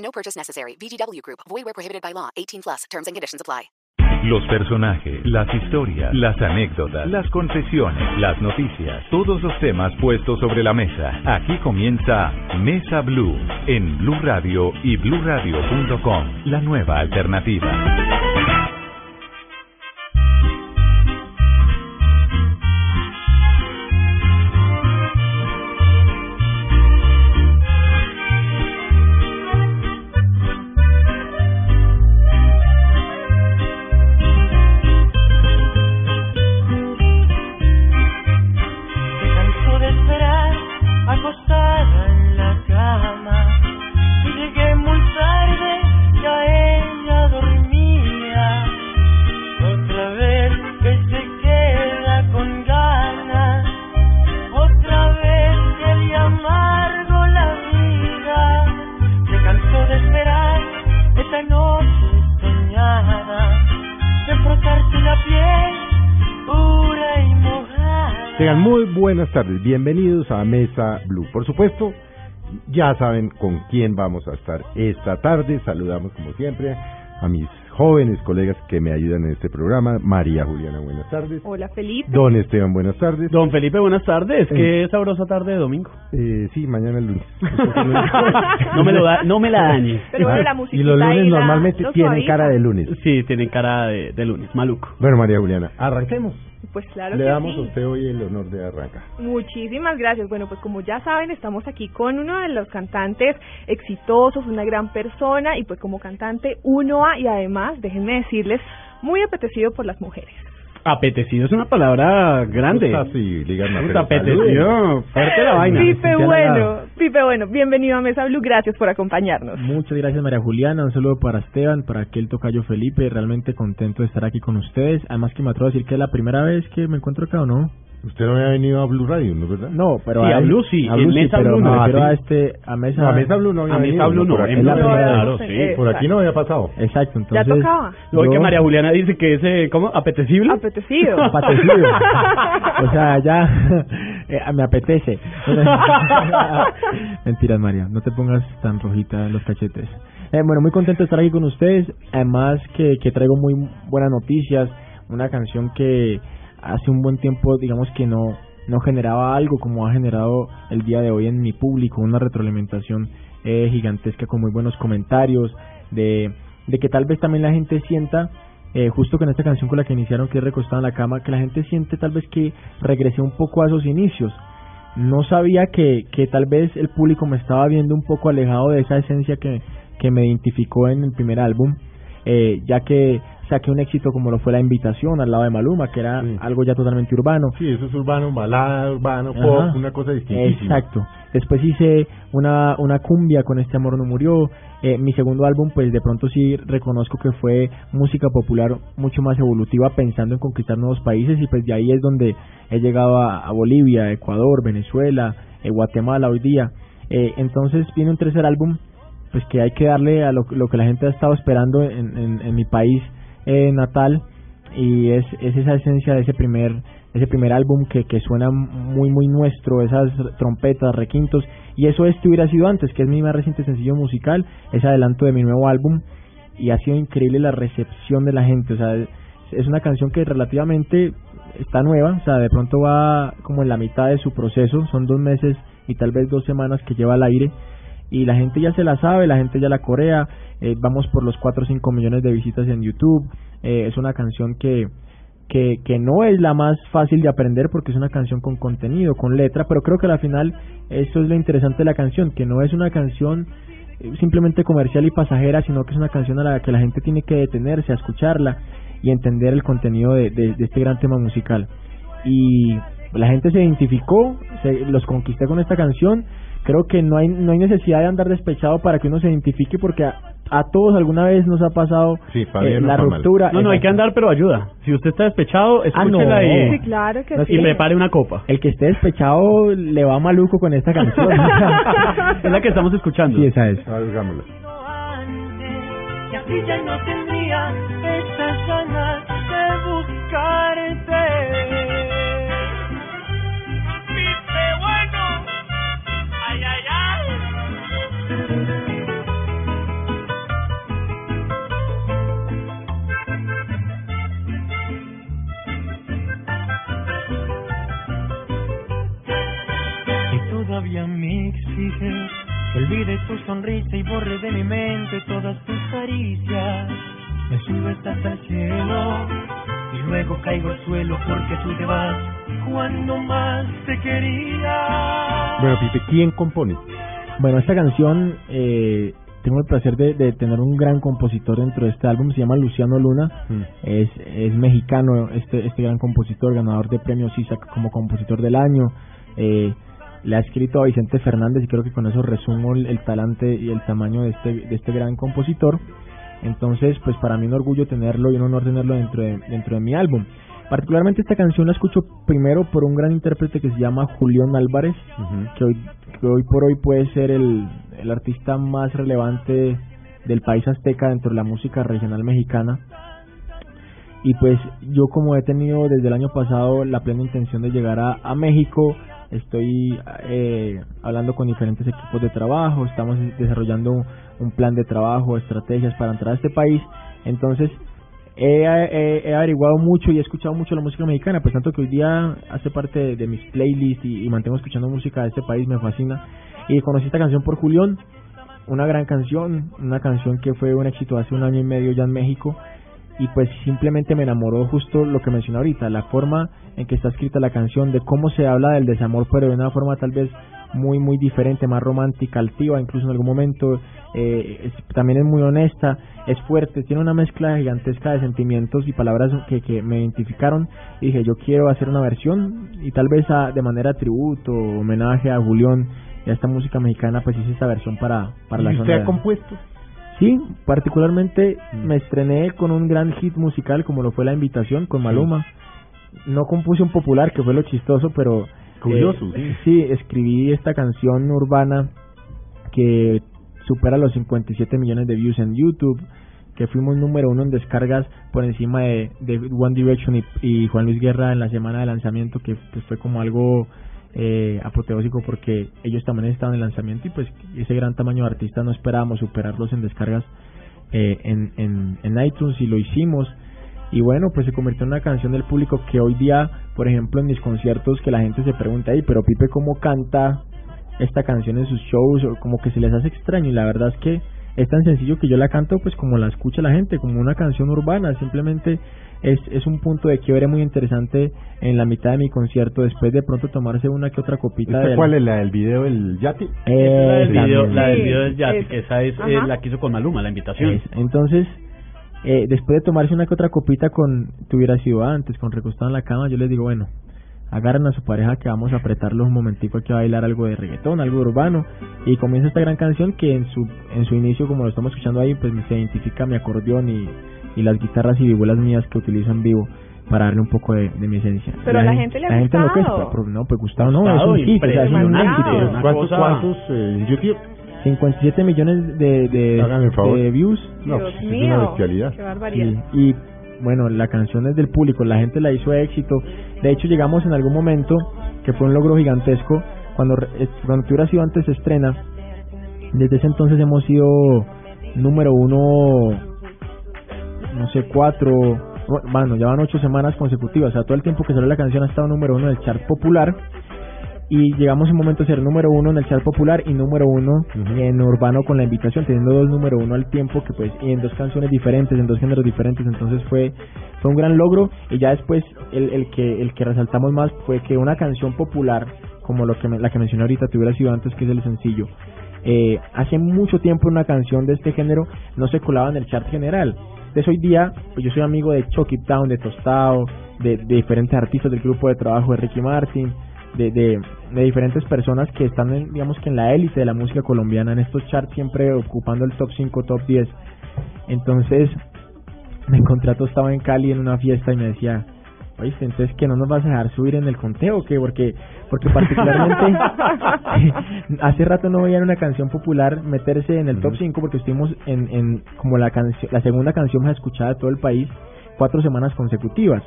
No purchase necessary. VGW Group. Void where prohibited by law. 18 plus. Terms and conditions apply. Los personajes, las historias, las anécdotas, las confesiones, las noticias, todos los temas puestos sobre la mesa. Aquí comienza Mesa Blue en Blue Radio y BlueRadio.com, la nueva alternativa. Tengan muy buenas tardes, bienvenidos a Mesa Blue. Por supuesto, ya saben con quién vamos a estar esta tarde. Saludamos como siempre a mis jóvenes colegas que me ayudan en este programa. María Juliana, buenas tardes. Hola Felipe. Don Esteban, buenas tardes. Don Felipe, buenas tardes. Qué sabrosa tarde de domingo. Eh, sí, mañana es lunes. No me, lo da, no me la dañe. Pero bueno, la y musiquita los lunes normalmente tienen cara de lunes. Sí, tienen cara de, de lunes, maluco. Bueno, María Juliana, arranquemos. Pues claro Le que damos sí. a usted hoy el honor de arrancar. Muchísimas gracias. Bueno, pues como ya saben, estamos aquí con uno de los cantantes exitosos, una gran persona y pues como cantante uno a y además, déjenme decirles, muy apetecido por las mujeres. Apetecido es una palabra grande. Díganme, pero apetecido. Fuerte la vaina. Pipe bueno, Pipe bueno, bienvenido a Mesa Blue, gracias por acompañarnos. Muchas gracias María Juliana, un saludo para Esteban, para aquel tocayo Felipe, realmente contento de estar aquí con ustedes, además que me atrevo a decir que es la primera vez que me encuentro acá o no. Usted no había venido a Blue Radio, ¿no es verdad? No, pero Sí, a Blue sí, a en Blue sí, Mesa pero Blue me no. refiero Ah, a sí. este, a Mesa, No, a Mesa Blue no había A Mesa Blue no, en no Blue claro, sí. Eh, Por aquí no había pasado. Exacto, Ya entonces... tocaba. Oye, que María Juliana dice que es, eh, ¿cómo? ¿Apetecible? Apetecido. Apetecido. o sea, ya eh, me apetece. Mentiras, María, no te pongas tan rojita en los cachetes. Eh, bueno, muy contento de estar aquí con ustedes. Además que, que traigo muy buenas noticias. Una canción que hace un buen tiempo, digamos que no no generaba algo como ha generado el día de hoy en mi público, una retroalimentación eh, gigantesca con muy buenos comentarios, de, de que tal vez también la gente sienta eh, justo con esta canción con la que iniciaron, que es Recostada en la cama, que la gente siente tal vez que regresé un poco a esos inicios. No sabía que, que tal vez el público me estaba viendo un poco alejado de esa esencia que, que me identificó en el primer álbum, eh, ya que saqué un éxito como lo fue La Invitación al lado de Maluma, que era Sí. algo ya totalmente urbano. Sí, eso es urbano, balada, urbano, Ajá. pop, una cosa distintísima. Exacto. Después hice una, una cumbia con Este Amor No Murió. Eh, mi segundo álbum, pues de pronto sí reconozco que fue música popular mucho más evolutiva, pensando en conquistar nuevos países y pues de ahí es donde he llegado a, a Bolivia, Ecuador, Venezuela, eh, Guatemala hoy día. Eh, entonces viene un tercer álbum, pues que hay que darle a lo, lo que la gente ha estado esperando en, en, mi país eh, natal. Y es, es esa esencia de ese primer ese primer álbum que, que suena muy muy nuestro, esas trompetas, requintos. Y eso este hubiera sido antes, que es mi más reciente sencillo musical, es adelanto de mi nuevo álbum. Y ha sido increíble la recepción de la gente, o sea, es una canción que relativamente está nueva, o sea, de pronto va como en la mitad de su proceso, son dos meses y tal vez dos semanas que lleva al aire y la gente ya se la sabe, la gente ya la corea, eh, vamos por los 4 o 5 millones de visitas en YouTube, eh, es una canción que, que, que no es la más fácil de aprender porque es una canción con contenido, con letra, pero creo que al final eso es lo interesante de la canción, que no es una canción eh, simplemente comercial y pasajera, sino que es una canción a la que la gente tiene que detenerse a escucharla y entender el contenido de, de- de este gran tema musical. Y la gente se identificó, se, los conquisté con esta canción creo que no hay no hay necesidad de andar despechado para que uno se identifique porque a, a todos alguna vez nos ha pasado Sí, para eh, la mal. ruptura. No, no, hay que andar, pero ayuda. Si usted está despechado, Ah, no. escúchela y, Sí, claro que No, sí. y prepare una copa. El que esté despechado le va maluco con esta canción. es la que estamos escuchando. sí, esa es. Ya no tendría esas ganas de buscarte. Exige que olvide tu sonrisa y borre de mi mente todas tus caricias. Me subes hasta el cielo y luego caigo al suelo porque tú te vas cuando más te quería. Bueno, Pipe, ¿quién compone? Bueno, esta canción eh, tengo el placer de, de tener un gran compositor dentro de este álbum, se llama Luciano Luna, Mm. es, es mexicano este, este gran compositor, ganador de premios ISAC como compositor del año, eh, le ha escrito a Vicente Fernández y creo que con eso resumo el, el talante y el tamaño de este, de este gran compositor. Entonces, pues para mí un orgullo tenerlo y un honor tenerlo dentro de, dentro de mi álbum. Particularmente esta canción la escucho primero por un gran intérprete que se llama Julián Álvarez, que hoy, que hoy por hoy puede ser el, el artista más relevante del país azteca dentro de la música regional mexicana. Y pues yo como he tenido desde el año pasado la plena intención de llegar a, a México, estoy eh, hablando con diferentes equipos de trabajo, estamos desarrollando un, plan de trabajo, estrategias para entrar a este país. Entonces he, averiguado mucho y he escuchado mucho la música mexicana, pues tanto que hoy día hace parte de, de mis playlists y, y mantengo escuchando música de este país, me fascina. Y conocí esta canción por Julián, una gran canción, una canción que fue un éxito hace un año y medio ya en México y pues simplemente me enamoró justo lo que mencioné ahorita, la forma en que está escrita la canción, de cómo se habla del desamor, pero de una forma tal vez muy muy diferente, más romántica, altiva, incluso en algún momento eh, es- también es muy honesta, es fuerte, tiene una mezcla gigantesca de sentimientos y palabras que, que me identificaron y dije yo quiero hacer una versión y tal vez a- de manera tributo, homenaje a Julián y a esta música mexicana, pues hice esta versión para, para la ¿Y zona usted ha compuesto? Sí, particularmente me estrené con un gran hit musical como lo fue La Invitación con Maluma. No compuse un popular, que fue lo chistoso, pero... Curioso, eh, sí, escribí esta canción urbana que supera los 57 millones de views en YouTube, que fuimos número uno en descargas por encima de, de One Direction y, y Juan Luis Guerra en la semana de lanzamiento, que pues, fue como algo eh, apoteósico porque ellos también estaban en lanzamiento y pues ese gran tamaño de artista no esperábamos superarlos en descargas eh, en, en, en iTunes y lo hicimos. Y bueno pues se convirtió en una canción del público que hoy día por ejemplo en mis conciertos que la gente se pregunta ahí pero Pipe cómo canta esta canción en sus shows o como que se les hace extraño y la verdad es que es tan sencillo que yo la canto pues como la escucha la gente como una canción urbana. Simplemente es, es un punto de quiebre muy interesante en la mitad de mi concierto después de pronto tomarse una que otra copita ¿Esta de cuál es la del video del? Esa es la del video, la del video del es- que esa. es eh, la que hizo con Maluma, la invitación. Es- entonces, eh, después de tomarse una que otra copita con, te hubiera sido antes, con recostado en la cama, yo les digo, bueno, agarran a su pareja que vamos a apretarlos un momentico aquí a bailar algo de reggaetón, algo urbano, y comienza esta gran canción que en su, en su inicio, como lo estamos escuchando ahí, pues se identifica mi acordeón y, y las guitarras y vihuelas mías que utilizo en vivo para darle un poco de, de mi esencia. Pero a la gen- gente le ha la gente pero no, pues gustado no, es Gustado, un hit, o sea, es un éxito. ¿Cuántos, cuántos eh, en YouTube? 57 millones de, de, views. No, Dios pues, es mío, una bestialidad. qué barbaridad. Sí, y bueno, la canción es del público, la gente la hizo éxito. De hecho, llegamos en algún momento que fue un logro gigantesco. Cuando, eh, cuando sido antes se estrena, desde ese entonces hemos sido número uno, no sé, cuatro, bueno, ya van ocho semanas consecutivas. O sea, todo el tiempo que salió la canción ha estado número uno en el chart popular. Y llegamos en un momento a ser número uno en el chart popular y número uno en urbano con la invitación, teniendo dos número uno al tiempo, que pues, y en dos canciones diferentes, en dos géneros diferentes, entonces fue, fue un gran logro, y ya después el, el que, el que resaltamos más fue que una canción popular, como lo que me- la que mencioné ahorita, te hubiera sido antes, que es el sencillo, eh, hace mucho tiempo una canción de este género no se colaba en el chart general. Entonces hoy día, pues yo soy amigo de Chucky Town, de Tostado, de, de diferentes artistas del grupo de trabajo de Ricky Martin, de, de, de diferentes personas que están, en, digamos que en la élite de la música colombiana, en estos charts siempre ocupando el top 5, top 10. Entonces, me encontré a Tostado en Cali en una fiesta y me decía, oye, entonces que no nos vas a dejar subir en el conteo, ¿o ¿qué? Porque, porque particularmente hace rato no veían una canción popular meterse en el top 5 porque estuvimos en, en como la canción, la segunda canción más escuchada de todo el país cuatro semanas consecutivas.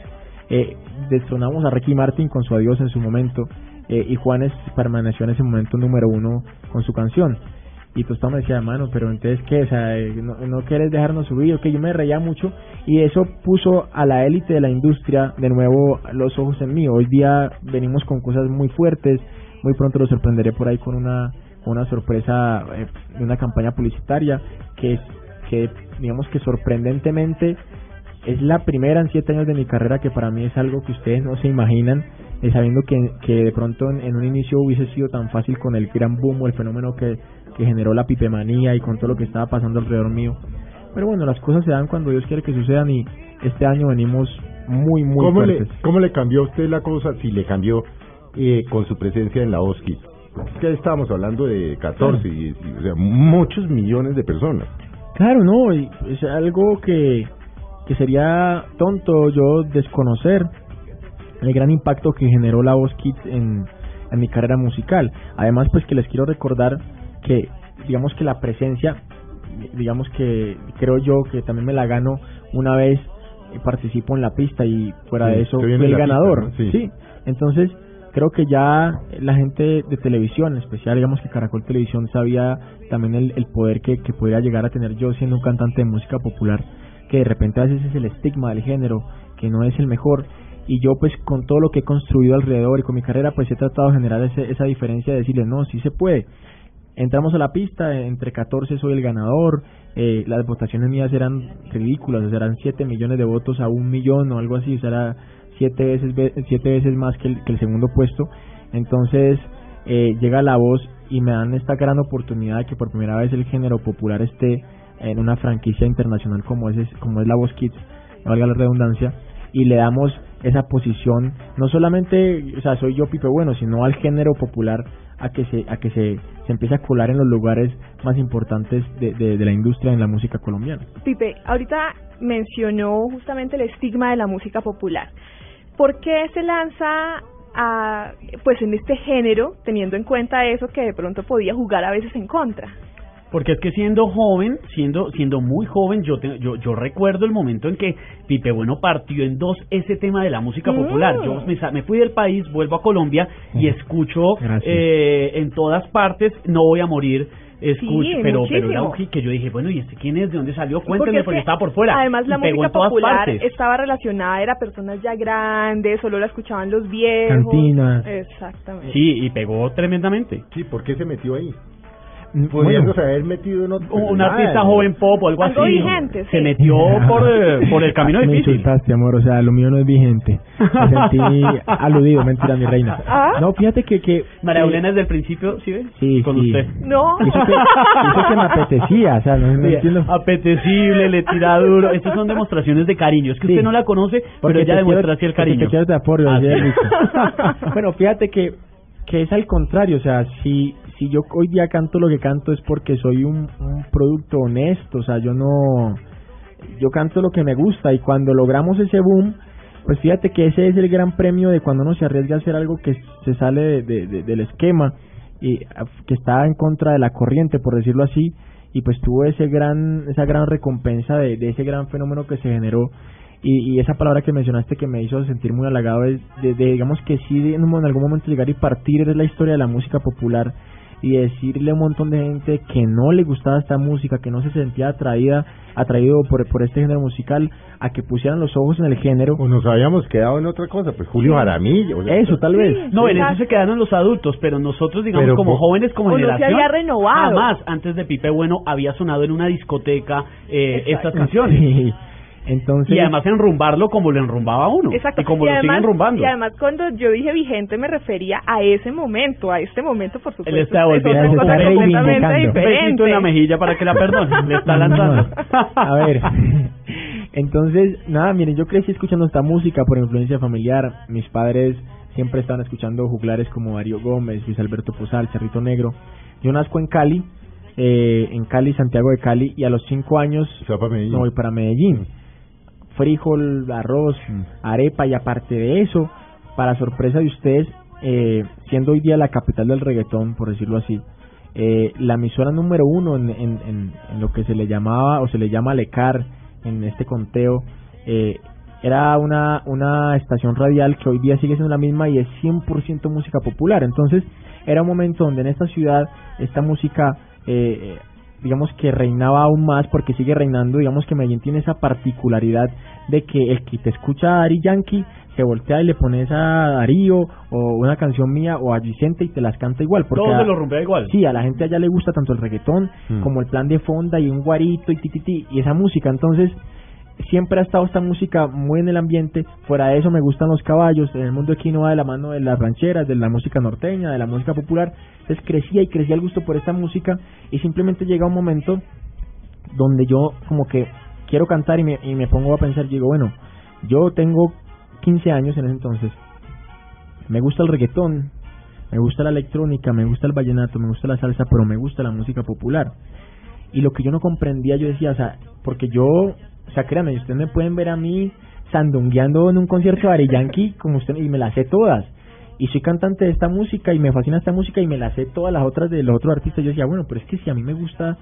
Eh, destronamos a Ricky Martin con su adiós en su momento eh, y Juanes permaneció en ese momento número uno con su canción. Y Tostado me decía, mano, pero entonces, ¿qué? O sea, eh, no, no quieres dejarnos subir, que yo me reía mucho y eso puso a la élite de la industria de nuevo los ojos en mí. Hoy día venimos con cosas muy fuertes, muy pronto lo sorprenderé por ahí con una, una sorpresa eh, de una campaña publicitaria que, que digamos que sorprendentemente es la primera en siete años de mi carrera que para mí es algo que ustedes no se imaginan, eh, sabiendo que, que de pronto en, en un inicio hubiese sido tan fácil con el gran boom o el fenómeno que, que generó la pipemanía y con todo lo que estaba pasando alrededor mío. Pero bueno, las cosas se dan cuando Dios quiere que sucedan y este año venimos muy, muy ¿Cómo le. ¿Cómo le cambió a usted la cosa si le cambió eh, con su presencia en la OSKI? Es que estábamos hablando de 14, y, y, o sea, muchos millones de personas. Claro, no, y es algo que, que sería tonto yo desconocer el gran impacto que generó la voz Kids en, en mi carrera musical. Además, pues que les quiero recordar que, digamos que la presencia, digamos que creo yo que también me la gano una vez participo en la pista y fuera Sí, de eso fui el pista, ganador. Sí. entonces creo que ya la gente de televisión, en especial digamos que Caracol Televisión sabía también el, el poder que, que podía llegar a tener yo siendo un cantante de música popular, que de repente a veces es el estigma del género, que no es el mejor. Y yo pues con todo lo que he construido alrededor y con mi carrera pues he tratado de generar ese, esa diferencia de decirles, no, sí se puede. Entramos a la pista, entre 14 soy el ganador, eh, las votaciones mías eran ridículas, o sea, eran 7 millones de votos a un millón o algo así, o sea, era siete veces, ve- siete veces más que el, que el segundo puesto. Entonces eh, llega la voz y me dan esta gran oportunidad de que por primera vez el género popular esté en una franquicia internacional como es, como es la Voz Kids, valga la redundancia, y le damos esa posición, no solamente, o sea, soy yo Pipe Bueno, sino al género popular a que se a que se, se empiece a colar en los lugares más importantes de, de, de la industria en la música colombiana. Pipe, ahorita mencionó justamente el estigma de la música popular. ¿Por qué se lanza a, pues en este género, teniendo en cuenta eso que de pronto podía jugar a veces en contra? Porque es que siendo joven, siendo siendo muy joven, yo te- yo yo recuerdo el momento en que Pipe Bueno partió en dos ese tema de la música Mm. popular. Yo me, me fui del país, vuelvo a Colombia y escucho Gracias. eh, en todas partes No voy a morir. Escucho, Sí, pero pero era un hit que yo dije, bueno, ¿y este quién es? ¿De dónde salió? Porque Cuéntenme es porque que, estaba por fuera. Además, la música popular estaba relacionada, era personas ya grandes, solo la escuchaban los viejos. Cantinas. Exactamente. Sí, y pegó tremendamente. Sí, ¿por qué se metió ahí? Pudiéndose haber metido en otro... Un, nada, artista ¿no? joven pop o algo Algo así. vigente, Se sí. metió por, eh, por el camino Me difícil. insultaste, amor, o sea, lo mío no es vigente. Me sentí aludido, mentira, mi reina. ¿Ah? No, fíjate que... que María Eulena desde el principio, ¿sí ve? Sí, Con sí. usted. No. Hizo que, me apetecía, o sea, no, no Sí, entiendo. apetecible, le tira duro. Estas son demostraciones de cariño. Es que Sí. usted no la conoce, pero ella demuestra así el cariño. Te Ah, bueno, fíjate que, que es al contrario, o sea, si, si yo hoy día canto lo que canto es porque soy un, producto honesto, o sea, yo no, yo canto lo que me gusta y cuando logramos ese boom, pues fíjate que ese es el gran premio de cuando uno se arriesga a hacer algo que se sale de, de- de- del esquema y ah, que está en contra de la corriente, por decirlo así, y pues tuvo ese gran, esa gran recompensa de, ese gran fenómeno que se generó. Y, y esa palabra que mencionaste que me hizo sentir muy halagado es de, digamos que sí en algún momento llegar y partir de la historia de la música popular y decirle a un montón de gente que no le gustaba esta música, que no se sentía atraída, atraído por, por este género musical, a que pusieran los ojos en el género. O nos habíamos quedado en otra cosa, pues Julio Jaramillo. o sea, Eso, tal vez. No, en eso se quedaron los adultos, pero nosotros, digamos, Pero como jóvenes, como O no se generación, había renovado. jamás antes de Pipe Bueno había sonado en una discoteca eh, estas canciones. Sí. Entonces, Y además enrumbarlo como lo enrumbaba uno. Exacto. Y como lo además, siguen enrumbando. y además cuando yo dije vigente me refería a ese momento, a este momento por supuesto. Él está es volviendo cosa está completamente besito en la diferente. mejilla para que la perdone. Le está lanzando. A ver, entonces, nada, miren, yo crecí escuchando esta música por influencia familiar. Mis padres siempre estaban escuchando juglares como Darío Gómez, Luis Alberto Posal, Cerrito Negro. Yo nazco en Cali, eh, en Cali, Santiago de Cali, y a los cinco años Se va para Medellín. me voy para Medellín. Frijol, arroz, arepa y aparte de eso, para sorpresa de ustedes, eh, siendo hoy día la capital del reggaetón, por decirlo así, eh, la emisora número uno en, en, en, en lo que se le llamaba o se le llama Lecar en este conteo, eh, era una, una estación radial que hoy día sigue siendo la misma y es 100% música popular. Entonces, era un momento donde en esta ciudad esta música, eh, digamos que reinaba aún más porque sigue reinando, digamos que Medellín tiene esa particularidad de que el que te escucha a Dari Yankee se voltea y le pones a Darío o una canción mía o a Vicente y te las canta igual. Porque Todo a- se lo rompea igual. Sí, a la gente allá le gusta tanto el reggaetón Mm. como el plan de fonda y un guarito y tititi y esa música. Entonces, siempre ha estado esta música muy en el ambiente. Fuera de eso, me gustan los caballos. En el mundo aquí no va de la mano de las rancheras, de la música norteña, de la música popular. Entonces, crecía y crecía el gusto por esta música y simplemente llega un momento donde yo como que quiero cantar y me, y me pongo a pensar, digo, bueno, yo tengo 15 años en ese entonces, me gusta el reggaetón, me gusta la electrónica, me gusta el vallenato, me gusta la salsa, pero me gusta la música popular. Y lo que yo no comprendía, yo decía, o sea, porque yo, o sea, créanme, ustedes me pueden ver a mí sandungueando en un concierto de Ari Yankee, como usted, y me las sé todas. Y soy cantante de esta música y me fascina esta música y me las sé todas las otras de los otros artistas. Yo decía, bueno, pero es que si a mí me gusta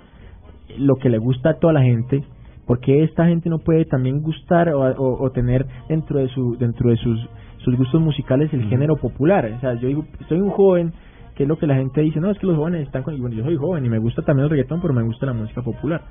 lo que le gusta a toda la gente, ¿por qué esta gente no puede también gustar o, o- o tener dentro de su dentro de sus sus gustos musicales el género popular? O sea, yo digo, soy un joven, que es lo que la gente dice, no, es que los jóvenes están con... y Bueno, yo soy joven y me gusta también el reggaetón, pero me gusta la música popular.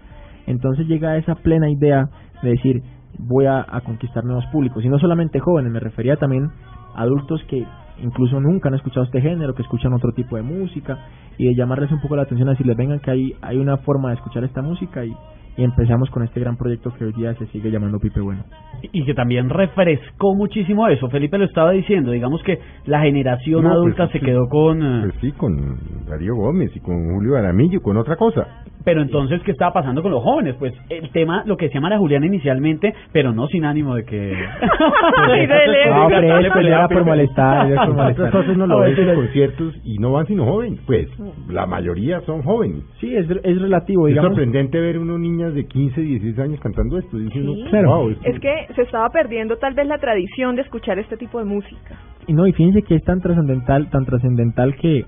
Entonces llega esa plena idea de decir, voy a, conquistar nuevos públicos. Y no solamente jóvenes, me refería también a adultos que incluso nunca han escuchado este género, que escuchan otro tipo de música, y de llamarles un poco la atención, a decirles, vengan que hay, hay una forma de escuchar esta música, y, y empezamos con este gran proyecto que hoy día se sigue llamando Pipe Bueno. Y que también refrescó muchísimo eso. Felipe lo estaba diciendo, digamos que la generación No, adulta pues, se sí. quedó con... eh, Pues sí, con Darío Gómez y con Julio Aramillo y con otra cosa. Pero entonces, ¿qué estaba pasando con los jóvenes? Pues el tema, lo que decía Mara Juliana inicialmente, pero no sin ánimo de que... No, pero él pelea, era por molestar, por no lo ves en es- conciertos y no van sino jóvenes. Pues la mayoría son jóvenes. Sí, es, es relativo, Es digamos. sorprendente ver unos niñas de 15, 16 años cantando esto. Dice uno, Sí. Claro. "Wow, esto- Es que se estaba perdiendo tal vez la tradición de escuchar este tipo de música. Y no, y fíjense que es tan trascendental, tan trascendental que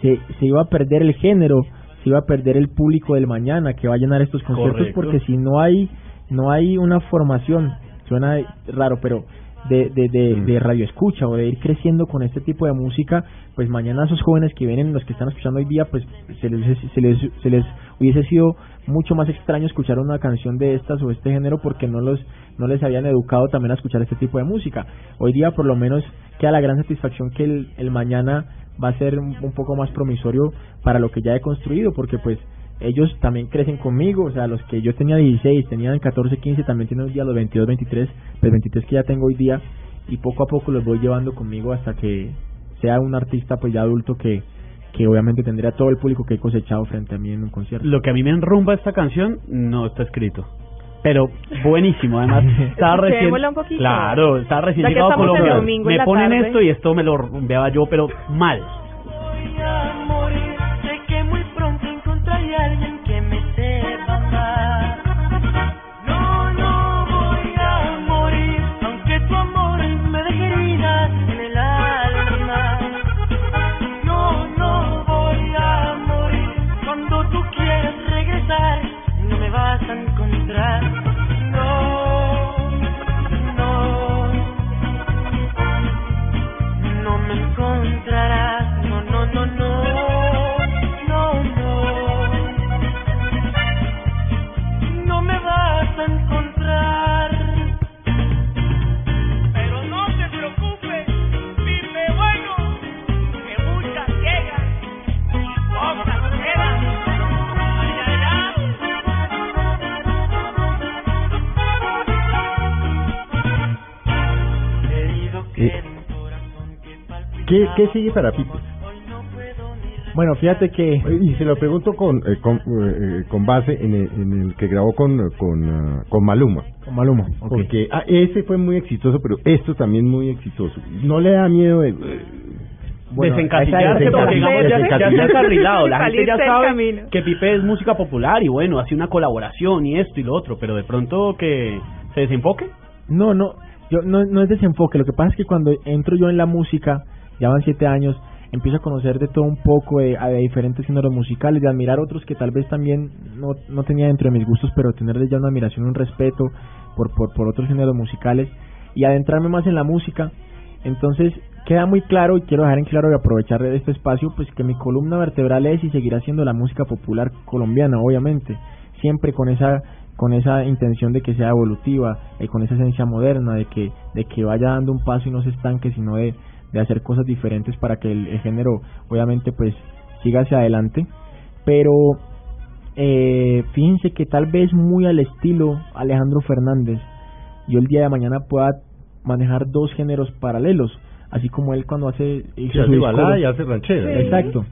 se, se iba a perder el género, se iba a perder el público del mañana que va a llenar estos conciertos Correcto. porque si no hay no hay una formación, suena raro, pero de, de, de, Mm. de radio escucha o de ir creciendo con este tipo de música, pues mañana esos jóvenes que vienen, los que están escuchando hoy día, pues se les, se les, se les hubiese sido mucho más extraño escuchar una canción de estas o este género porque no los no les habían educado también a escuchar este tipo de música. Hoy día por lo menos queda la gran satisfacción que el, el mañana va a ser un, un poco más promisorio para lo que ya he construido porque pues ellos también crecen conmigo, o sea, los que yo tenía 16, tenían 14, 15, también tienen hoy día los 22, 23, los 23 que ya tengo hoy día y poco a poco los voy llevando conmigo hasta que sea un artista pues ya adulto que que obviamente tendría todo el público que he cosechado frente a mí en un concierto. Lo que a mí me enrumba esta canción no está escrito. Pero buenísimo, además. Estaba recién. Un poquito. Claro, estaba recién llegado a Colombia. Me ponen tarde. esto y esto me lo rumbeaba yo, pero mal. ¿Qué, ¿Qué sigue para Pipe? Hoy no puedo ni Bueno, fíjate que... Y se lo pregunto con eh, con, eh, con base en el, en el que grabó con con, ah, con Maluma. Con Maluma, ok. Porque ah, ese fue muy exitoso, pero esto también muy exitoso. ¿No le da miedo de... eh, Bueno, desencasillarse esa- porque digamos ya, ya se ha encarrilado la gente ya sabe que Pipe es música popular y bueno hace una colaboración y esto y lo otro pero de pronto que se desenfoque No, no, yo no, no es desenfoque. Lo que pasa es que cuando entro yo en la música, ya van siete años, empiezo a conocer de todo un poco de, de diferentes géneros musicales, de admirar otros que tal vez también no, no tenía dentro de mis gustos, pero tenerles ya una admiración, un respeto por, por, por otros géneros musicales y adentrarme más en la música. Entonces queda muy claro y quiero dejar en claro y aprovechar de este espacio pues que mi columna vertebral es y seguirá siendo la música popular colombiana, obviamente, siempre con esa con esa intención de que sea evolutiva, eh, con esa esencia moderna, de que de que vaya dando un paso y no se estanque, sino de, de hacer cosas diferentes para que el, el género obviamente pues siga hacia adelante, pero eh, fíjense que tal vez muy al estilo Alejandro Fernández, yo el día de mañana pueda manejar dos géneros paralelos, así como él cuando hace su hace balada y hace ranchera. Sí. Exacto.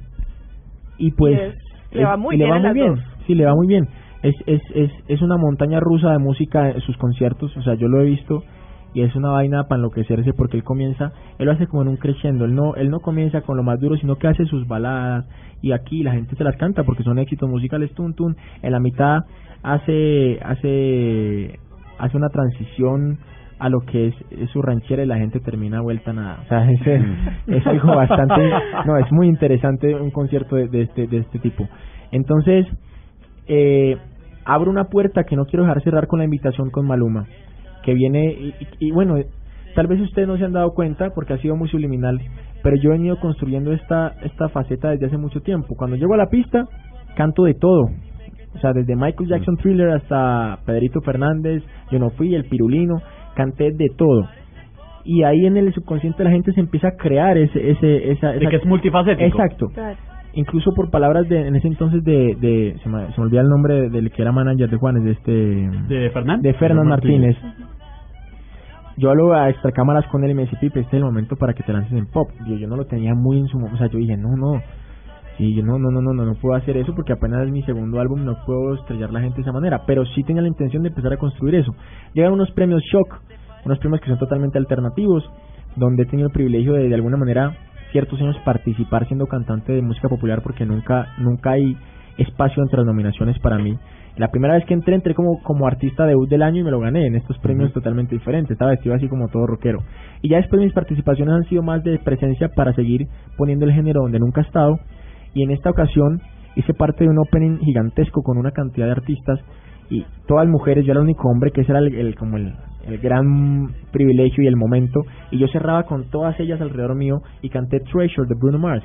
Y pues Y es- le va muy y le bien va a muy bien. Sí, le va muy bien. Es es es es una montaña rusa de música en sus conciertos, o sea, yo lo he visto y es una vaina para enloquecerse porque él comienza, él lo hace como en un crescendo, él no él no comienza con lo más duro, sino que hace sus baladas y aquí la gente se las canta porque son éxitos musicales tun tun, en la mitad hace hace hace una transición a lo que es, es su ranchera y la gente termina vuelta nada. O sea, es, es algo bastante, no, es muy interesante un concierto de, de este de este tipo. Entonces, eh, abro una puerta que no quiero dejar cerrar con la invitación con Maluma, que viene y, y- y bueno, tal vez ustedes no se han dado cuenta porque ha sido muy subliminal, pero yo he venido construyendo esta esta faceta desde hace mucho tiempo. Cuando llego a la pista, canto de todo. O sea, desde Michael Jackson Thriller hasta Pedrito Fernández, Yo no fui, El Pirulino, canté de todo. Y ahí en el subconsciente de la gente se empieza a crear ese, ese, esa, de esa- que es multifacético Exacto Claro. incluso por palabras de en ese entonces de, de se, me, se me olvida el nombre de- del que era manager de Juanes de este de Fernández de Fernán Martínez. Martínez yo hablo a extracámaras con él y me Pipe este es el momento para que te lances en pop yo, yo no lo tenía muy en su mo- o sea yo dije no no sí yo no no no no no no puedo hacer eso porque apenas es mi segundo álbum no puedo estrellar la gente de esa manera pero sí tenía la intención de empezar a construir eso. Llegan unos premios Shock unos premios que son totalmente alternativos donde he tenido el privilegio de de alguna manera ciertos años participar siendo cantante de música popular porque nunca nunca hay espacio entre las nominaciones para mí. La primera vez que entré entré como como artista debut del año y me lo gané en estos premios totalmente diferentes. Estaba vestido así como todo rockero. Y ya después mis participaciones han sido más de presencia para seguir poniendo el género donde nunca he estado. Y en esta ocasión hice parte de un opening gigantesco con una cantidad de artistas y todas mujeres, yo era el único hombre que ese era el, el- como el, el gran privilegio y el momento y yo cerraba con todas ellas alrededor mío y canté Treasure de Bruno Mars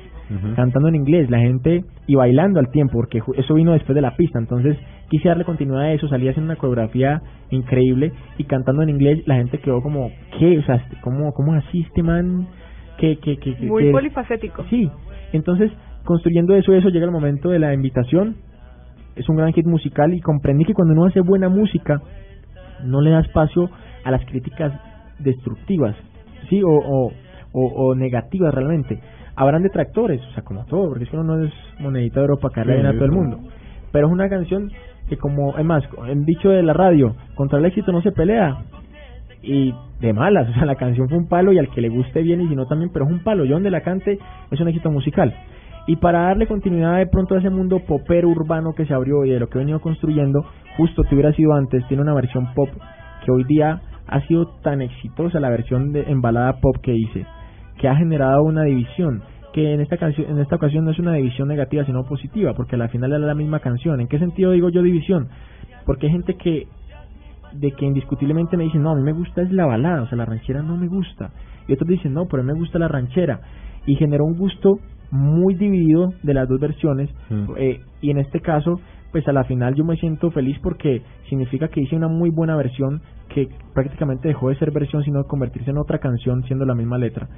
cantando en inglés, la gente y bailando al tiempo, porque eso vino después de la pista, entonces quise darle continuidad a eso, salí haciendo una coreografía increíble y cantando en inglés, la gente quedó como, ¿qué? O sea, este- ¿cómo, cómo así este man? que que que que- Muy polifacético. Sí, entonces construyendo eso, eso llega el momento de la invitación, es un gran hit musical y comprendí que cuando uno hace buena música, no le da espacio a las críticas destructivas, sí, o, o, o, o negativas realmente. Habrán detractores, o sea, como todo, porque es que uno no es monedita de oro para caerle Sí, a todo el mundo. Pero es una canción que como, es más, en dicho de la radio, contra el éxito no se pelea. Y de malas, o sea, la canción fue un palo y al que le guste bien y si no también, pero es un palo. Yo donde la cante es un éxito musical. Y para darle continuidad de pronto a ese mundo popero urbano que se abrió y de lo que he venido construyendo, justo te hubiera sido antes, tiene una versión pop que hoy día ha sido tan exitosa la versión de en balada pop que hice, que ha generado una división, que en esta canción, en esta ocasión no es una división negativa sino positiva, porque al final es la misma canción. ¿En qué sentido digo yo división? Porque hay gente que de que indiscutiblemente me dicen, no, a mí me gusta es la balada, o sea, la ranchera no me gusta. Y otros dicen, no, pero a mí me gusta la ranchera. Y generó un gusto muy dividido de las dos versiones. Mm. eh, y en este caso, pues a la final yo me siento feliz porque significa que hice una muy buena versión que prácticamente dejó de ser versión, sino de convertirse en otra canción siendo la misma letra.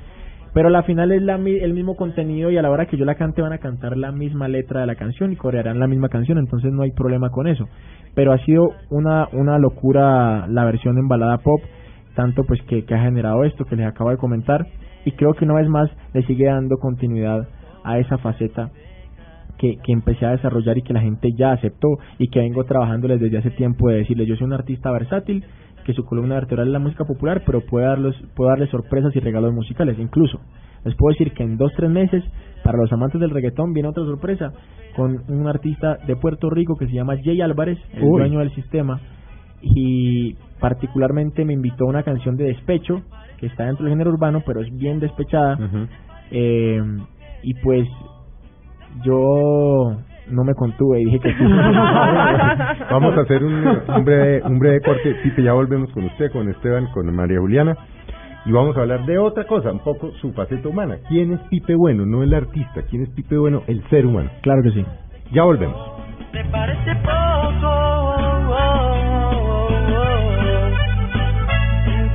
Pero a la final es la, el mismo contenido y a la hora que yo la cante van a cantar la misma letra de la canción y corearán la misma canción, entonces no hay problema con eso. Pero ha sido una, una locura la versión en balada pop, tanto pues que, que ha generado esto que les acabo de comentar y creo que una vez más le sigue dando continuidad a esa faceta que, que empecé a desarrollar y que la gente ya aceptó y que vengo trabajándoles desde hace tiempo de decirles yo soy un artista versátil que su columna vertebral es la música popular pero puede darles puede darles sorpresas y regalos musicales. Incluso les puedo decir que en dos tres meses para los amantes del reggaetón viene otra sorpresa con un artista de Puerto Rico que se llama Jay Álvarez el Uy. dueño del sistema y particularmente me invitó a una canción de despecho que está dentro del género urbano pero es bien despechada. Eh, y pues yo no me contuve y dije que sí. Vamos a hacer un, un breve, un breve corte. Pipe, ya volvemos con usted, con Esteban, con María Juliana. Y vamos a hablar de otra cosa, un poco su faceta humana. ¿Quién es Pipe Bueno? No el artista. ¿Quién es Pipe Bueno? El ser humano. Claro que sí. Ya volvemos. ¿Te parece poco?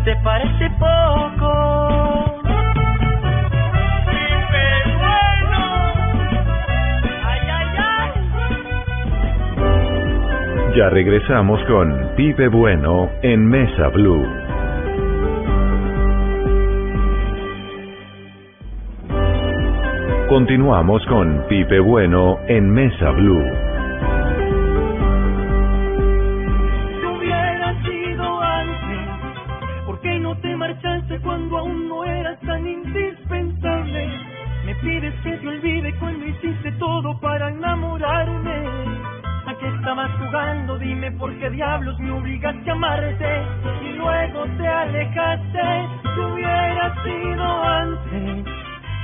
¿Te parece poco? Ya regresamos con Pipe Bueno en Mesa Blue. Continuamos con Pipe Bueno en Mesa Blue. Me obligaste a amarte y luego te alejaste. Si hubiera sido antes,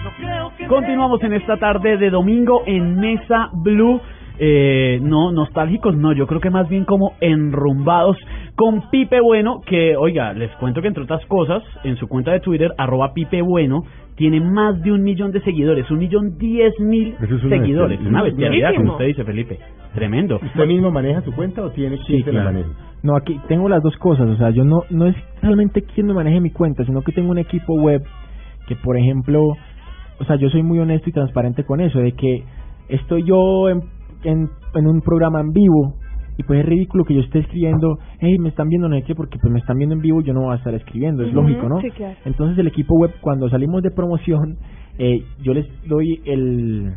no creo que... Continuamos en esta tarde de domingo en Mesa Blue. Eh, no, nostálgicos, no, yo creo que más bien como enrumbados con Pipe Bueno, que, oiga, les cuento que entre otras cosas, en su cuenta de Twitter, arroba Pipe Bueno, tiene más de un millón de seguidores, un millón diez mil es una seguidores. bestialidad. Una bestialidad, como usted dice, Felipe. Tremendo. ¿Usted mismo maneja su cuenta o tiene quien se la claro. maneje? No, aquí tengo las dos cosas, o sea, yo no no es realmente quien me maneje mi cuenta, sino que tengo un equipo web que, por ejemplo, o sea, yo soy muy honesto y transparente con eso, de que estoy yo en, en, en un programa en vivo y pues es ridículo que yo esté escribiendo, hey, me están viendo, no sé qué, porque pues me están viendo en vivo, yo no voy a estar escribiendo, es lógico, ¿no? sí, claro. Entonces el equipo web, cuando salimos de promoción, eh, yo les doy el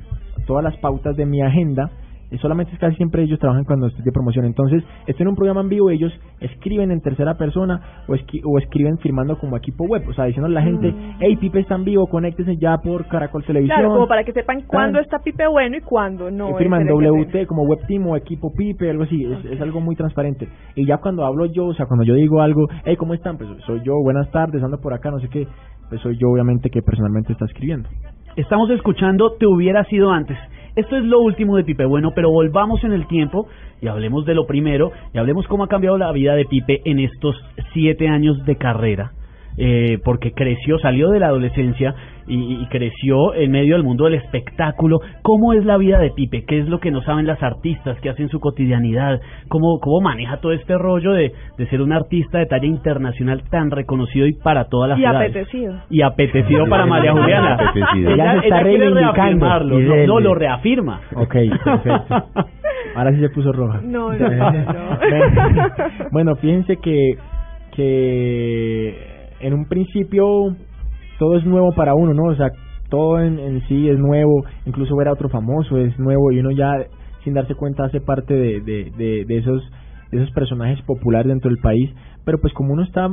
todas las pautas de mi agenda. Solamente es casi siempre ellos trabajan cuando estoy de promoción. Entonces, estoy en un programa en vivo, ellos escriben en tercera persona o, esqui- o escriben firmando como equipo web. O sea, diciendo a la gente, Mm. hey, Pipe está en vivo, conéctese ya por Caracol Televisión. Claro, como para que sepan cuándo está Pipe bueno y cuándo no. Y firman WT como web team o equipo Pipe, algo así, es, es algo muy transparente. Y ya cuando hablo yo, o sea, cuando yo digo algo, hey, ¿cómo están? Pues soy yo, buenas tardes, ando por acá, no sé qué, pues soy yo obviamente que personalmente está escribiendo. Estamos escuchando Te hubiera sido antes. Esto es lo último de Pipe Bueno, pero volvamos en el tiempo y hablemos de lo primero y hablemos cómo ha cambiado la vida de Pipe en estos siete años de carrera. Eh, porque creció, salió de la adolescencia y, y creció en medio del mundo del espectáculo. ¿Cómo es la vida de Pipe? ¿Qué es lo que no saben las artistas? ¿Qué hacen su cotidianidad? ¿Cómo, cómo maneja todo este rollo de, de ser un artista de talla internacional tan reconocido y para todas las Y apetecido. Y apetecido para María Juliana. Apetecido. Ella se está reivindicando. reafirmarlo, Y no, lo reafirma. Ok, perfecto. Ahora sí se puso roja. No, no, no. Bueno, bueno, fíjense que, que en un principio todo es nuevo para uno, ¿no? O sea, todo en, en sí es nuevo, incluso ver a otro famoso es nuevo y uno ya sin darse cuenta hace parte de, de, de, esos de esos personajes populares dentro del país, pero pues como uno está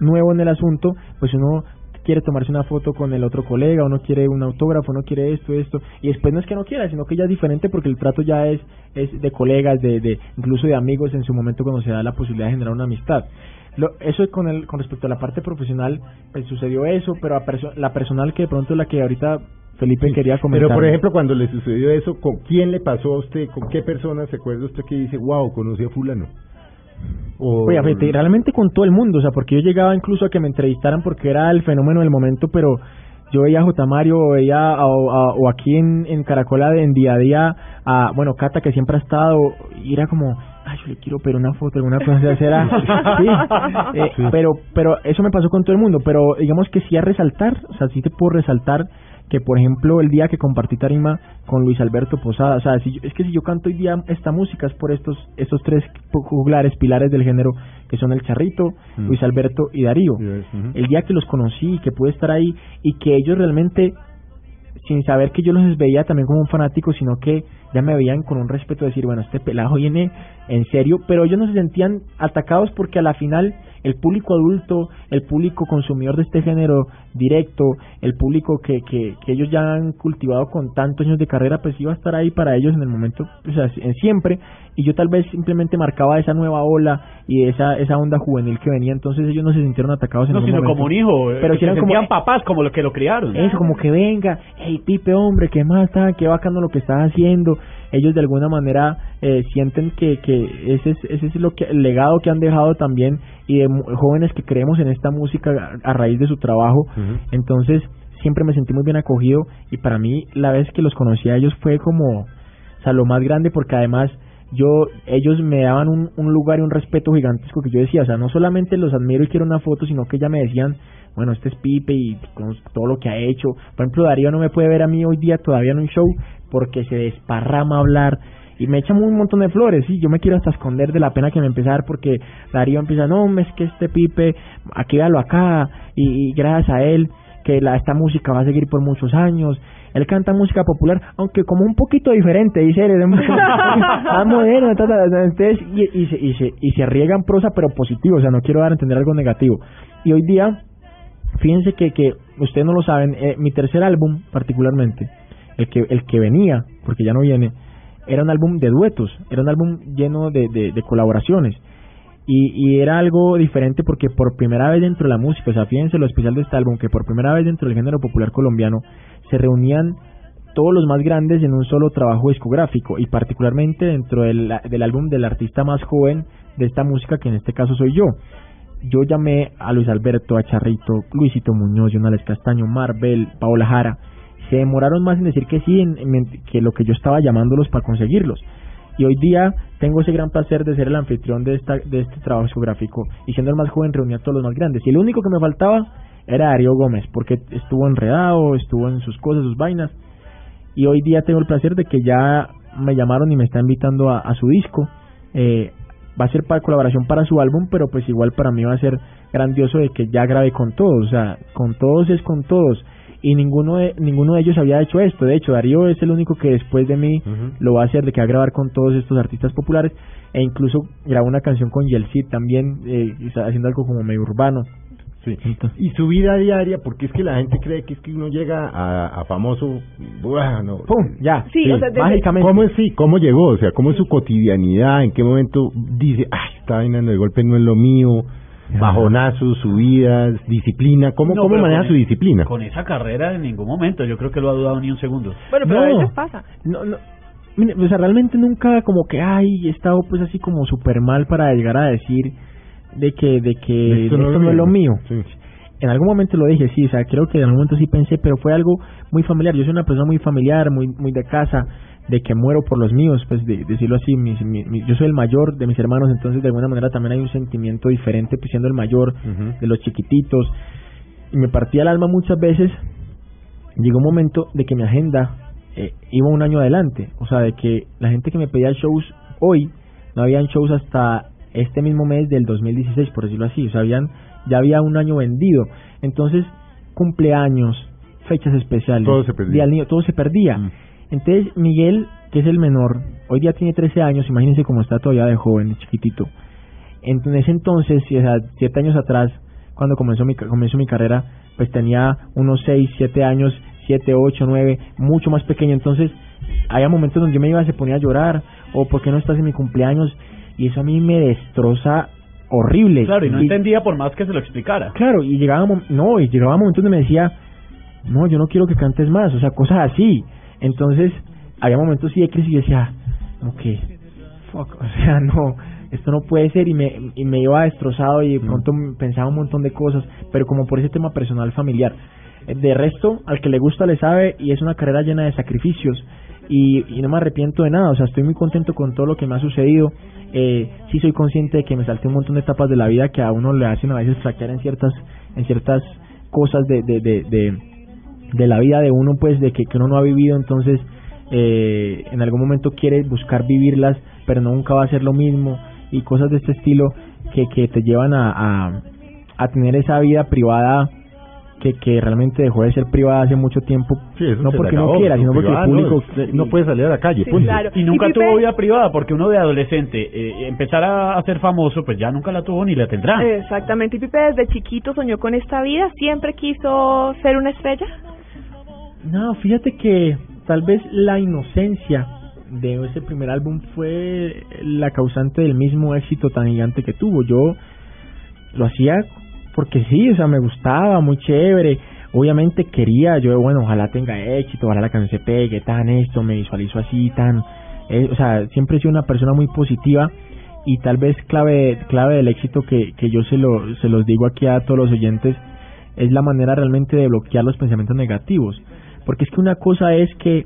nuevo en el asunto, pues uno quiere tomarse una foto con el otro colega, uno quiere un autógrafo, uno quiere esto, esto, y después no es que no quiera, sino que ya es diferente porque el trato ya es, es de colegas, de, de incluso de amigos en su momento cuando se da la posibilidad de generar una amistad. Lo, eso es con el, con respecto a la parte profesional, pues sucedió eso, pero a perso- la personal que de pronto es la que ahorita Felipe quería comentar. Pero, por ejemplo, cuando le sucedió eso, ¿con quién le pasó a usted? ¿Con qué persona se acuerda usted que dice, wow, conocí a fulano? O, Oye, realmente con todo el mundo, o sea, porque yo llegaba incluso a que me entrevistaran porque era el fenómeno del momento, pero yo veía a J. Mario o veía a- o, a- o aquí en, en Caracola en día a día a, bueno, Cata que siempre ha estado y era como, ay, yo le quiero pero una foto, alguna cosa así, era, sí, eh, Sí. pero, pero eso me pasó con todo el mundo, pero digamos que sí a resaltar, o sea, sí te puedo resaltar que por ejemplo el día que compartí tarima con Luis Alberto Posada, o sea, si yo- es que si yo canto hoy día esta música es por estos estos tres juglares, pilares del género que son el Charrito, Mm. Luis Alberto y Darío. El día que los conocí, que pude estar ahí y que ellos realmente sin saber que yo los veía también como un fanático, sino que ya me veían con un respeto de decir, bueno, este pelajo viene en serio, pero ellos no se sentían atacados porque a la final el público adulto, el público consumidor de este género directo, el público que, que, que ellos ya han cultivado con tantos años de carrera, pues iba a estar ahí para ellos en el momento, o sea, en siempre, y yo tal vez simplemente marcaba esa nueva ola y esa esa onda juvenil que venía, entonces ellos no se sintieron atacados en No, sino momento. como un hijo. eh, pero si eran se como papás como los que lo criaron. eso, como que venga, hey Pipe, hombre, qué más está, qué bacano lo que estás haciendo. Ellos de alguna manera eh, sienten que, que ese es, ese es lo que, el legado que han dejado también y de jóvenes que creemos en esta música a, a raíz de su trabajo. Entonces, siempre me sentí muy bien acogido y para mí la vez que los conocí a ellos fue como, o sea, lo más grande porque además yo ellos me daban un, un lugar y un respeto gigantesco que yo decía, o sea, no solamente los admiro y quiero una foto, sino que ya me decían, bueno, este es Pipe y con todo lo que ha hecho. Por ejemplo, Darío no me puede ver a mí hoy día todavía en un show porque se desparrama a hablar y me echan un montón de flores, sí, yo me quiero hasta esconder de la pena que me empieza a dar porque Darío empieza, no, es que este Pipe, aquí véalo acá y, y gracias a él que la, esta música va a seguir por muchos años. Él canta música popular, aunque como un poquito diferente, dice él, es moderno, entonces, y, y, se, y, se, y se riega en prosa, pero positivo, o sea, no quiero dar a entender algo negativo. Y hoy día, fíjense que, que ustedes no lo saben, eh, mi tercer álbum particularmente, el que, el que venía, porque ya no viene, era un álbum de duetos, era un álbum lleno de, de, colaboraciones. Y, y era algo diferente porque por primera vez dentro de la música, o sea, fíjense lo especial de este álbum, que por primera vez dentro del género popular colombiano se reunían todos los más grandes en un solo trabajo discográfico y particularmente dentro del, del álbum del artista más joven de esta música, que en este caso soy yo. Yo llamé a Luis Alberto, a Charrito, Luisito Muñoz, Jonales Castaño, Marvel, Paola Jara. Se demoraron más en decir que sí en- que lo que yo estaba llamándolos para conseguirlos. Y hoy día tengo ese gran placer de ser el anfitrión de, esta, de este trabajo discográfico y siendo el más joven reuní a todos los más grandes. Y el único que me faltaba era Darío Gómez, porque estuvo enredado, estuvo en sus cosas, sus vainas. Y hoy día tengo el placer de que ya me llamaron y me está invitando a, a su disco. Eh, va a ser para colaboración para su álbum, pero pues igual para mí va a ser grandioso de que ya grabé con todos, o sea, con todos es con todos. Y ninguno de, ninguno de ellos había hecho esto. De hecho, Darío es el único que después de mí lo va a hacer, de que va a grabar con todos estos artistas populares. E incluso grabó una canción con Yelcid también, eh, está haciendo algo como medio urbano. Sí. Y su vida diaria, porque es que la gente cree que es que uno llega a, a famoso, buah, no. ¡Pum! Ya. Sí, o sea, desde- mágicamente. ¿Cómo es, sí, cómo llegó? O sea, ¿cómo es su cotidianidad? ¿En qué momento dice, ay, esta vaina de golpe no es lo mío? Bajonazos, subidas, disciplina. ¿Cómo, No, cómo maneja con- su disciplina? Con esa carrera en ningún momento. Yo creo que lo ha dudado ni un segundo. Bueno, pero No. a veces pasa. No, no. Mire, o sea, realmente nunca como que, ay, he estado pues así como súper mal para llegar a decir de que, de que esto no, es lo mío. Sí. En algún momento lo dije, sí, o sea, creo que en algún momento sí pensé, pero fue algo muy familiar. Yo soy una persona muy familiar, muy muy de casa, de que muero por los míos, pues de, decirlo así. mis- mi- mi- yo soy el mayor de mis hermanos, entonces de alguna manera también hay un sentimiento diferente, pues siendo el mayor de los chiquititos. Y me partía el alma muchas veces. Llegó un momento de que mi agenda eh, iba un año adelante. O sea, de que la gente que me pedía shows hoy, no habían shows hasta este mismo mes del 2016, por decirlo así. O sea, habían, ya había un año vendido. Entonces, cumpleaños, fechas especiales, Todo se perdía. día del niño, todo se perdía. Mm. Entonces, Miguel, que es el menor, hoy día tiene 13 años, imagínense cómo está todavía de joven, de chiquitito. En ese entonces, o sea, siete años atrás, cuando comenzó mi, comenzó mi carrera, pues tenía unos 6, 7 años, 7, 8, 9, mucho más pequeño. Entonces, había momentos donde yo me iba, se ponía a llorar, o ¿por qué no estás en mi cumpleaños? Y eso a mí me destroza horrible. Claro, y no entendía por más que se lo explicara. Claro, y llegaba, no, y llegaba momentos donde me decía, no, yo no quiero que cantes más, o sea, cosas así. Entonces, había momentos sí de crisis y yo decía, que, fuck, o sea, no, esto no puede ser y me, y me iba destrozado y de pronto pensaba un montón de cosas, pero como por ese tema personal familiar. De resto, al que le gusta le sabe y es una carrera llena de sacrificios y, y no me arrepiento de nada, o sea, estoy muy contento con todo lo que me ha sucedido. Eh, sí soy consciente de que me salté un montón de etapas de la vida que a uno le hacen a veces flaquear en ciertas, en ciertas cosas de, de, de, de, de la vida de uno, pues, de que, que uno no ha vivido, entonces eh, en algún momento quiere buscar vivirlas, pero nunca va a ser lo mismo y cosas de este estilo que, que te llevan a, a, a tener esa vida privada que, que realmente dejó de ser privada hace mucho tiempo, Sí, no porque no quiera, sino porque el no, público... es- no puede salir a la calle, Sí, punto. claro. Y nunca Y tuvo vida privada, porque uno de adolescente eh, empezar a, a ser famoso, pues ya nunca la tuvo ni la tendrá. Exactamente. ¿Y Pipe desde chiquito soñó con esta vida? ¿Siempre quiso ser una estrella? No, fíjate que tal vez la inocencia de ese primer álbum fue la causante del mismo éxito tan gigante que tuvo. Yo lo hacía porque sí, o sea, me gustaba, muy chévere. Obviamente quería, yo, bueno, ojalá tenga éxito, ojalá la canción se pegue, tan esto, me visualizo así, tan... eh, o sea, siempre he sido una persona muy positiva y tal vez clave clave del éxito que, que yo se, lo, se los digo aquí a todos los oyentes es la manera realmente de bloquear los pensamientos negativos. Porque es que una cosa es que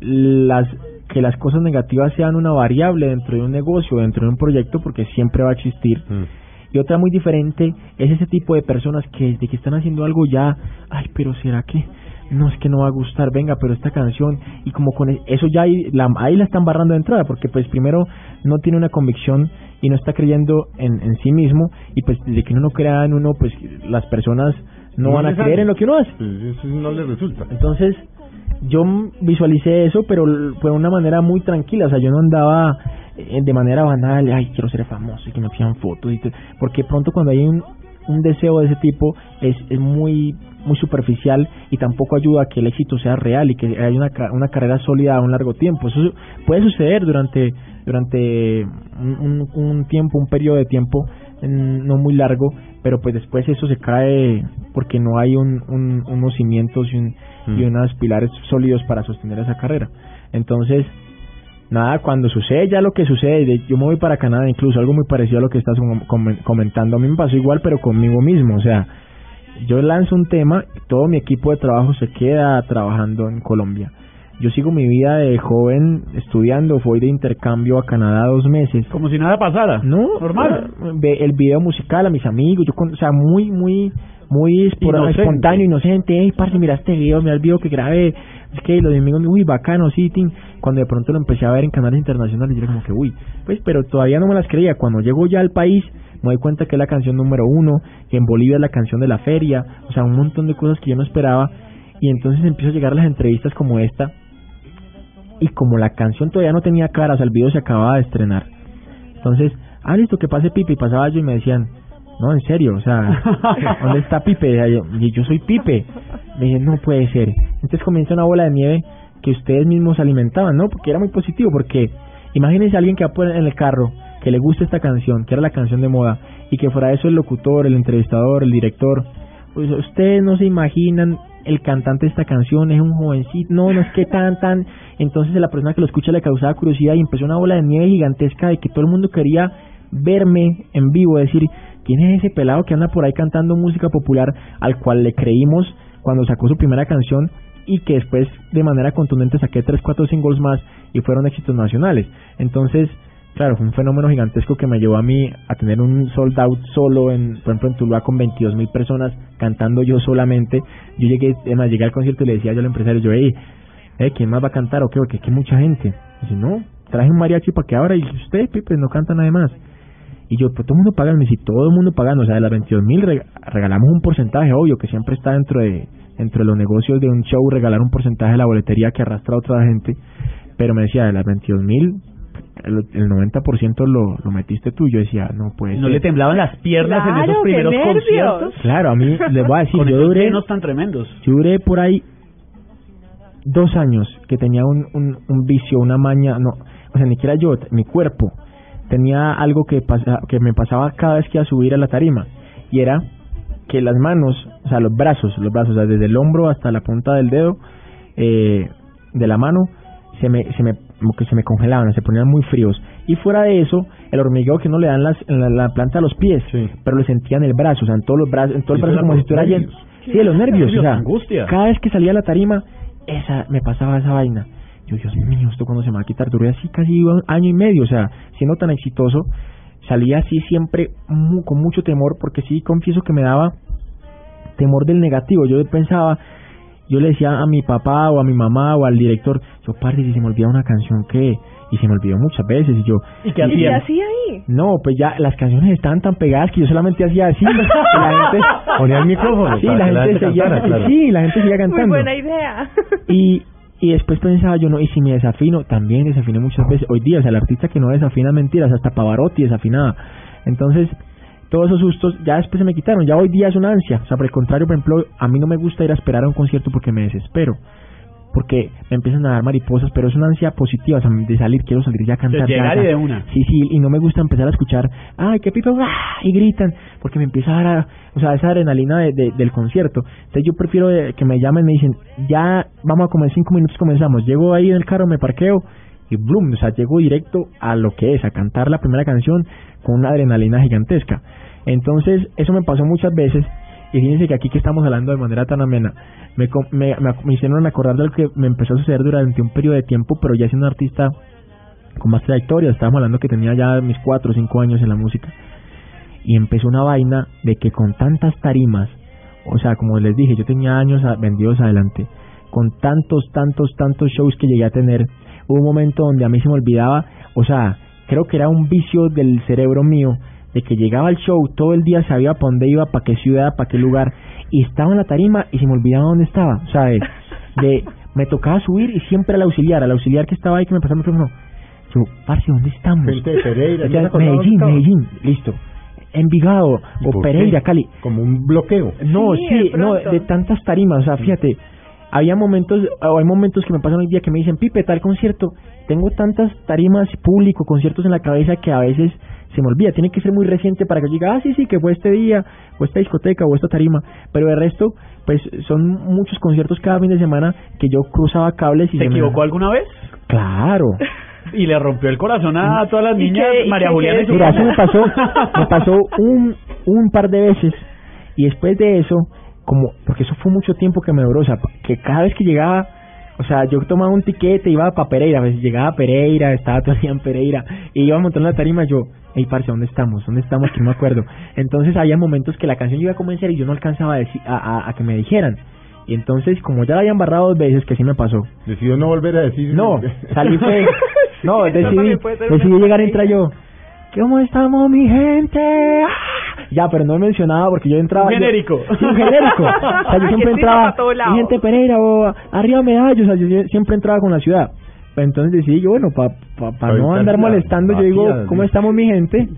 las que las cosas negativas sean una variable dentro de un negocio, dentro de un proyecto, porque siempre va a existir. Mm. Y otra muy diferente es ese tipo de personas que desde que están haciendo algo ya, ay, pero será que no es que no va a gustar, venga, pero esta canción y como con e- eso ya ahí la, ahí la están barrando de entrada, porque pues primero no tiene una convicción y no está creyendo en, en sí mismo y pues desde que uno no crea en uno, pues las personas no, van a creer sale. en lo que uno hace. Pues eso no le resulta. Entonces, yo visualicé eso, pero fue de una manera muy tranquila. O sea, yo no andaba eh, de manera banal, ay, quiero ser famoso y que me pidan fotos. Y porque pronto cuando hay un, un deseo de ese tipo es, es muy muy superficial y tampoco ayuda a que el éxito sea real y que haya una, una carrera sólida a un largo tiempo. Eso puede suceder durante durante un, un, un tiempo, un periodo de tiempo no muy largo, pero pues después eso se cae porque no hay un, un- unos cimientos y, un, y Mm. unos pilares sólidos para sostener esa carrera. Entonces, nada, cuando sucede ya lo que sucede, de- yo me voy para Canadá, incluso algo muy parecido a lo que estás com- com- comentando, a mí me pasó igual, pero conmigo mismo, o sea, yo lanzo un tema, todo mi equipo de trabajo se queda trabajando en Colombia. Yo sigo mi vida de joven estudiando, fui de intercambio a Canadá dos meses. Como si nada pasara. No, Normal. eh, el video musical a mis amigos, yo con- o sea, muy, muy, muy Inocente. espontáneo, inocente. Hey, parce, mira este video, mira el video que grabé. Es que los amigos, uy, bacano, sí, tin. Cuando de pronto lo empecé a ver en canales internacionales, yo era como que, uy, pues, pero todavía no me las creía. Cuando llego ya al país, me doy cuenta que es la canción número uno, que en Bolivia es la canción de la feria, o sea, un montón de cosas que yo no esperaba. Y entonces empiezo a llegar a las entrevistas como esta, y como la canción todavía no tenía cara, o sea, el video se acababa de estrenar. Entonces, ah, listo, que pase Pipe, y pasaba yo y me decían, no, en serio, o sea, ¿dónde está Pipe? Y yo, "Y yo soy Pipe. Me dicen, no puede ser. Entonces comienza una bola de nieve que ustedes mismos alimentaban, ¿no? Porque era muy positivo, porque imagínense a alguien que va por en el carro, que le gusta esta canción, que era la canción de moda, y que fuera eso el locutor, el entrevistador, el director. Pues ustedes no se imaginan el cantante de esta canción es un jovencito, no, no es que tan, tan. Entonces la persona que lo escucha le causaba curiosidad y empezó una bola de nieve gigantesca de que todo el mundo quería verme en vivo, decir, ¿quién es ese pelado que anda por ahí cantando música popular al cual le creímos cuando sacó su primera canción y que después de manera contundente saqué tres, cuatro singles más y fueron éxitos nacionales? Entonces, claro, fue un fenómeno gigantesco que me llevó a mí a tener un sold out solo, en, por ejemplo, en Tuluá con 22 mil personas cantando yo solamente. Yo llegué, además, llegué al concierto y le decía yo al empresario, yo, hey, eh, ¿quién más va a cantar o qué? Porque hay mucha gente. Dice, no, traje un mariachi para que ahora y usted, Pipe, no canta nada más. Y yo, pues todo el mundo paga, me dice, todo el mundo pagando, o sea, de las 22 mil regalamos un porcentaje, obvio, que siempre está dentro de dentro de los negocios de un show, regalar un porcentaje de la boletería que arrastra a otra gente, pero me decía, de las 22 mil, el, el 90% lo, lo metiste tú, yo decía, no puede ¿No ser. le temblaban las piernas en Claro, esos qué primeros conciertos? Claro, a mí, les voy a decir, Con yo esos duré, tan tremendos. yo duré por ahí dos años que tenía un, un, un vicio, una maña, no, o sea, ni siquiera yo, mi cuerpo tenía algo que, pasa, que me pasaba cada vez que iba a subir a la tarima y era que las manos, o sea, los brazos, los brazos, o sea, desde el hombro hasta la punta del dedo eh, de la mano, se me, se me, como que se me congelaban, se ponían muy fríos. Y fuera de eso, el hormigueo que no le dan las, en la, la planta de los pies, pero lo sentía en el brazo, o sea, en todos los brazos, en todo el brazo como si estuviera lleno. Sí, de los nervios, o sea, angustia. cada vez que salía a la tarima, esa, me pasaba esa vaina. Yo, Dios mío, ¿esto cuando se me va a quitar? Duré así casi un año y medio, o sea, siendo tan exitoso, salía así siempre con mucho temor, porque sí confieso que me daba temor del negativo. Yo pensaba, yo le decía a mi papá o a mi mamá o al director, yo, parce, si se me olvida una canción, ¿qué? Y se me olvidó muchas veces y yo... ¿Y qué ¿Y qué hacían? hacía ahí? No, pues ya las canciones estaban tan pegadas que yo solamente hacía así. y la gente Ponía el micrófono. Sí, la gente seguía, cantara, claro. sí, la gente seguía cantando. Muy buena idea. Y, y después pensaba yo, no, y si me desafino, también desafiné muchas veces. Hoy día, o sea, el artista que no desafina mentiras, hasta Pavarotti desafinaba. Entonces, todos esos sustos ya después se me quitaron. Ya hoy día es una ansia. O sea, por el contrario, por ejemplo, a mí no me gusta ir a esperar a un concierto porque me desespero. Porque me empiezan a dar mariposas, pero es una ansia positiva, o sea, de salir, quiero salir ya a cantar. De llegar ya, y de una. Sí, sí, y no me gusta empezar a escuchar, ay, qué pipo, ¡ah! y gritan, porque me empieza a dar, a- o sea, esa adrenalina de- de- del concierto. Entonces yo prefiero eh, que me llamen, me dicen, ya vamos a comer cinco minutos, comenzamos. Llego ahí en el carro, me parqueo y blum, o sea, llego directo a lo que es, a cantar la primera canción con una adrenalina gigantesca. Entonces, eso me pasó muchas veces. Y fíjense que aquí que estamos hablando de manera tan amena, me, me, me, hicieron acordar de lo que me empezó a suceder durante un periodo de tiempo, pero ya siendo un artista con más trayectoria, estábamos hablando que tenía ya mis cuatro o cinco años en la música, y empezó una vaina de que con tantas tarimas, o sea, como les dije, yo tenía años vendidos adelante, con tantos, tantos, tantos shows que llegué a tener, hubo un momento donde a mí se me olvidaba, o sea, creo que era un vicio del cerebro mío, de que llegaba al show, todo el día sabía para dónde iba, para qué ciudad, para qué lugar, y estaba en la tarima y se me olvidaba dónde estaba, o sea, de, me tocaba subir y siempre al auxiliar, al auxiliar que estaba ahí que me pasaba el micrófono, yo, parce, ¿dónde estamos? Gente de Pereira, Ya, ¿no se acordaba dónde Medellín? Medellín, listo. Envigado, ¿Y o Pereira, qué? Cali. Como un bloqueo. No, Sí, sí, de no, de tantas tarimas, o sea, fíjate, había momentos, o hay momentos que me pasan hoy día que me dicen, Pipe, tal concierto, tengo tantas tarimas público, conciertos en la cabeza que a veces se me olvida, tiene que ser muy reciente para que yo diga, ah, sí, sí, que fue este día, o esta discoteca, o esta tarima, pero de resto, pues son muchos conciertos cada fin de semana que yo cruzaba cables y ¿Se se me- equivocó alguna vez? Claro. Y le rompió el corazón a todas las ¿Y niñas, qué- y María Juliana y su Mira, casa. eso me pasó, me pasó un, un par de veces y después de eso, como, porque eso fue mucho tiempo que me duró, o sea, que cada vez que llegaba, o sea, yo tomaba un tiquete, iba para Pereira, pues llegaba a Pereira, estaba día en Pereira, y iba a montar la tarima, yo, hey, parce, ¿dónde estamos? ¿Dónde estamos? Que no me acuerdo. Entonces había momentos que la canción iba a comenzar y yo no alcanzaba a, decir, a, a, a que me dijeran. Y entonces, como ya la habían barrado dos veces, que sí me pasó, Decidió no volver a decir. no, salí fue. No, decidí, decidí llegar a estrategia. entrar yo. ¿Cómo estamos, mi gente? ¡Ah! Ya, pero no mencionaba porque yo entraba. Un yo- genérico. sí, un genérico. O sea, yo Que siempre entraba. gente Pereira o arriba medallos. O sea, yo siempre entraba con la ciudad. Entonces decidí yo, bueno, para pa, pa Para no andar molestando, yo digo, ¿cómo estamos, mi gente?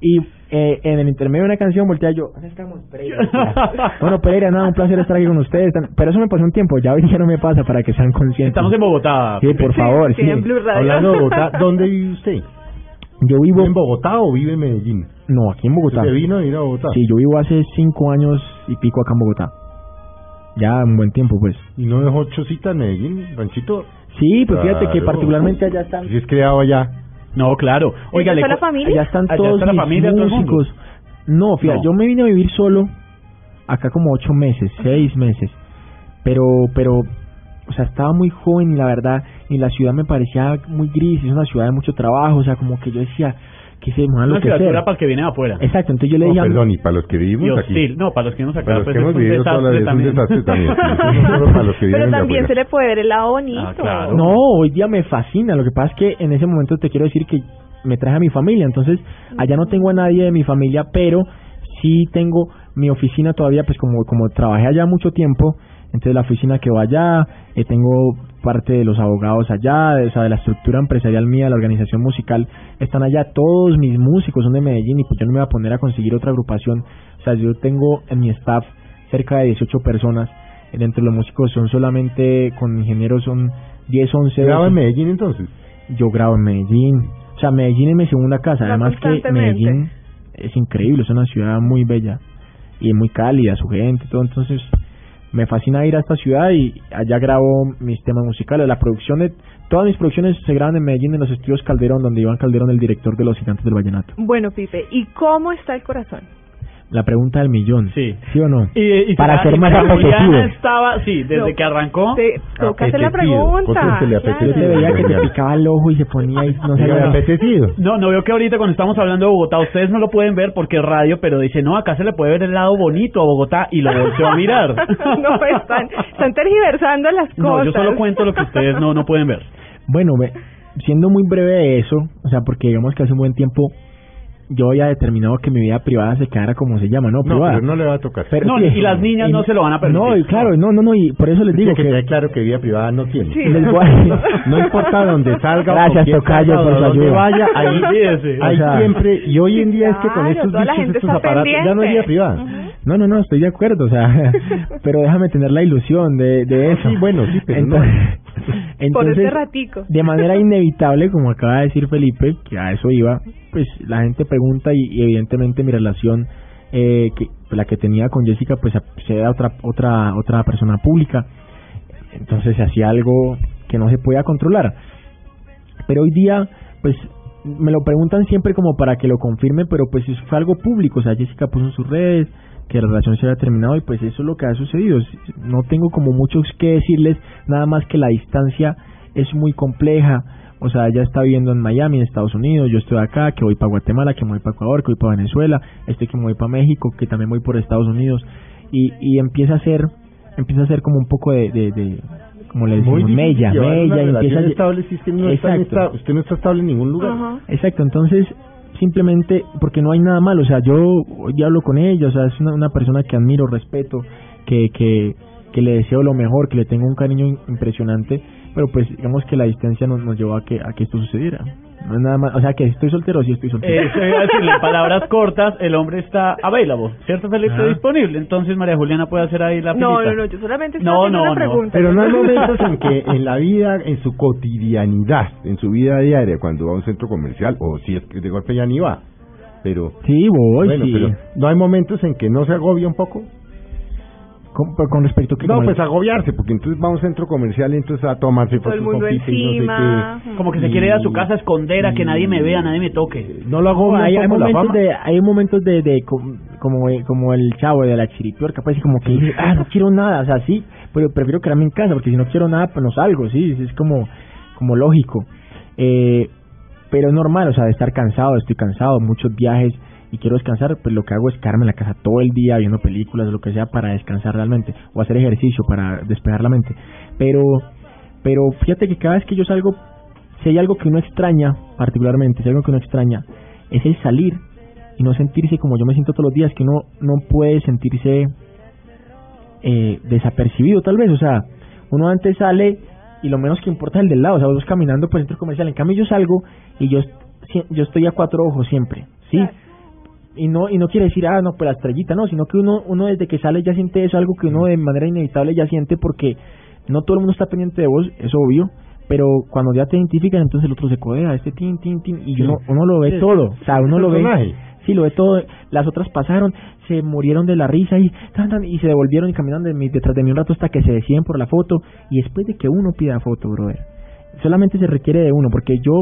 Y eh, en el intermedio de una canción voltea yo, ¿dónde estamos, Pereira? bueno, Pereira, nada, un placer estar aquí con ustedes. Pero eso me pasó un tiempo, ya hoy día no me pasa para que sean conscientes. Estamos en Bogotá. Sí, por favor, Sí, sí. en Blue Radio. Hablando de Bogotá, ¿dónde vive usted? Yo vivo... ¿Vive en Bogotá o vive en Medellín? No, aquí en Bogotá. ¿Usted vino a ir a Bogotá? Sí, yo vivo hace cinco años y pico acá en Bogotá. Ya un buen tiempo, pues. ¿Y no dejó chocita en Medellín, Ranchito? Sí, pues fíjate que Claro. particularmente allá están... Si es criado allá. No, claro. Oiga, ¿Esa le es la familia? Allá están Allá todos está la mis familia, todo el mundo. músicos. No, fíjate, No. yo me vine a vivir solo acá como ocho meses, seis meses. Pero, pero, o sea, estaba muy joven y la verdad, y la ciudad me parecía muy gris, es una ciudad de mucho trabajo, o sea, como que yo decía, que se van a una para el que viene afuera. Exacto, entonces yo le No, dije perdón, y para los que vivimos Y aquí. hostil. No, para los que nos Para acá, los pues que es hemos un vivido toda la desastre vida es un también. desastre también. sí. No solo para los que viven Pero también se le puede ver el lado bonito. Ah, claro. No, hoy día me fascina. Lo que pasa es que en ese momento te quiero decir que me traje a mi familia. Entonces, allá no tengo a nadie de mi familia, pero sí tengo mi oficina todavía, pues como, como trabajé allá mucho tiempo, entonces la oficina que va allá, eh, tengo parte de los abogados allá, de, o sea, de la estructura empresarial mía, la organización musical, están allá, todos mis músicos son de Medellín y pues yo no me voy a poner a conseguir otra agrupación, o sea, yo tengo en mi staff cerca de 18 personas, dentro de los músicos son solamente, con ingenieros son 10, 11, ¿Graba 12. en Medellín entonces? yo grabo en Medellín, o sea, Medellín es mi segunda casa, además que. Medellín es increíble, es una ciudad muy bella y muy cálida, su gente, todo, entonces me fascina ir a esta ciudad y allá grabo mis temas musicales, la producción todas mis producciones se graban en Medellín en los estudios Calderón, donde Iván Calderón, el director de Los Gigantes del Vallenato. Bueno, Pipe, ¿y cómo está el corazón? La pregunta del millón. Sí. ¿Sí o no? Y, y Para ser más apetecido. estaba, sí, desde No. que arrancó. Te toca hacer la Apetecido. ¿Por qué pregunta. se le Yo apetece? te veía que te picaba el ojo y se ponía y no ¿Se le apetecido? No, no veo que ahorita cuando estamos hablando de Bogotá, ustedes no lo pueden ver porque es radio, pero dice, no, acá se le puede ver el lado bonito a Bogotá y lo volteó a mirar. no, pues, están, están tergiversando las cosas. No, yo solo cuento lo que ustedes no, no pueden ver. Bueno, ve, siendo muy breve de eso, o sea, porque digamos que hace un buen tiempo yo había determinado que mi vida privada se quedara como se llama, ¿no? No, Privada. pero no le va a tocar. Pero No, sí, y las niñas no se lo van a permitir. No, y claro, no, no, no, y por eso les digo que que... quede claro que vida privada no tiene. Sí. les voy a- No importa dónde salga Gracias, tocayo, por su ayuda. vaya, ahí hay O sea, siempre, y hoy en día es que con Claro, estos gente estos aparatos, ya no es vida pendiente. privada. No, no, no, estoy de acuerdo, o sea, pero déjame tener la ilusión de, de eso. Sí, bueno, sí, pero no. entonces, Por entonces, ese ratico. de manera inevitable, como acaba de decir Felipe, que a eso iba, pues la gente pregunta y, y evidentemente mi relación, eh, que la que tenía con Jessica, pues se da a otra, otra, otra persona pública, entonces se hacía algo que no se podía controlar. Pero hoy día, pues me lo preguntan siempre como para que lo confirme, pero pues eso fue algo público, o sea, Jessica puso en sus redes que la relación se había terminado y pues eso es lo que ha sucedido. No tengo como muchos que decirles, nada más que la distancia es muy compleja. O sea, ella está viviendo en Miami, en Estados Unidos, yo estoy acá, que voy para Guatemala, que voy para Ecuador, que voy para Venezuela, este que me voy para México, que también voy por Estados Unidos y, y empieza a ser empieza a ser como un poco de, de, de como le decimos, difícil mella, mella, y empieza a- estable si es que no está en Exacto. esta- usted no está estable en ningún lugar. Ajá. Exacto, entonces simplemente porque no hay nada malo, o sea, yo ya hablo con ella, o sea, es una, persona que admiro, respeto, que, que, que le deseo lo mejor, que le tengo un cariño impresionante, pero pues digamos que la distancia nos, nos llevó a que, a que esto sucediera. No es nada más, o sea, que estoy soltero, sí estoy soltero. Eso iba a decirle, en palabras cortas, el hombre está available, ¿cierto, Felipe? Ajá. disponible. Entonces María Juliana puede hacer ahí la No, filita. no, no, yo solamente estoy No, haciendo no, una no. pregunta. Pero no hay momentos en que en la vida, en su cotidianidad, en su vida diaria, cuando va a un centro comercial, o si es que de golpe ya ni va, pero Sí, voy, bueno, sí. pero no hay momentos en que no se agobia un poco. Con, respecto a que No, pues agobiarse, porque entonces va a un centro comercial y entonces a tomarse Todo el fotos mundo no sé encima. Como que se quiere ir a su casa a esconder, a que nadie me vea, nadie me toque. qué. No lo agobia hay, hay momentos de hay momentos de, de com- como como el chavo de la chiripiorca pues como que dice, ah no quiero nada o sea sí pero prefiero quedarme en casa porque si no quiero nada pues no salgo sí es como como lógico eh, pero es normal o sea de estar cansado estoy cansado muchos viajes y quiero descansar pues lo que hago es quedarme en la casa todo el día viendo películas lo que sea para descansar realmente o hacer ejercicio para despejar la mente. Pero pero fíjate que cada vez que yo salgo si hay algo que uno extraña, particularmente, si hay algo que uno extraña, es el salir y no sentirse como yo me siento todos los días, que uno no puede sentirse eh, desapercibido tal vez, o sea, uno antes sale y lo menos que importa es el del lado, o sea, vos caminando por el centro comercial, en cambio yo salgo y yo, yo estoy a cuatro ojos siempre, ¿sí? Y no y no quiere decir, ah, no, pues la estrellita, no, sino que uno uno desde que sale ya siente eso, algo que uno de manera inevitable ya siente porque no todo el mundo está pendiente de vos, es obvio, pero cuando ya te identifican, entonces el otro se codea, este tin, tin, tin, y Sí. uno, uno lo ve Sí, todo, o sea, uno lo ve, sí, lo ve todo, las otras pasaron, se murieron de la risa y, tan, tan, y se devolvieron y caminaron de mí- detrás de mí un rato hasta que se deciden por la foto, y después de que uno pida foto, brother, solamente se requiere de uno, porque yo,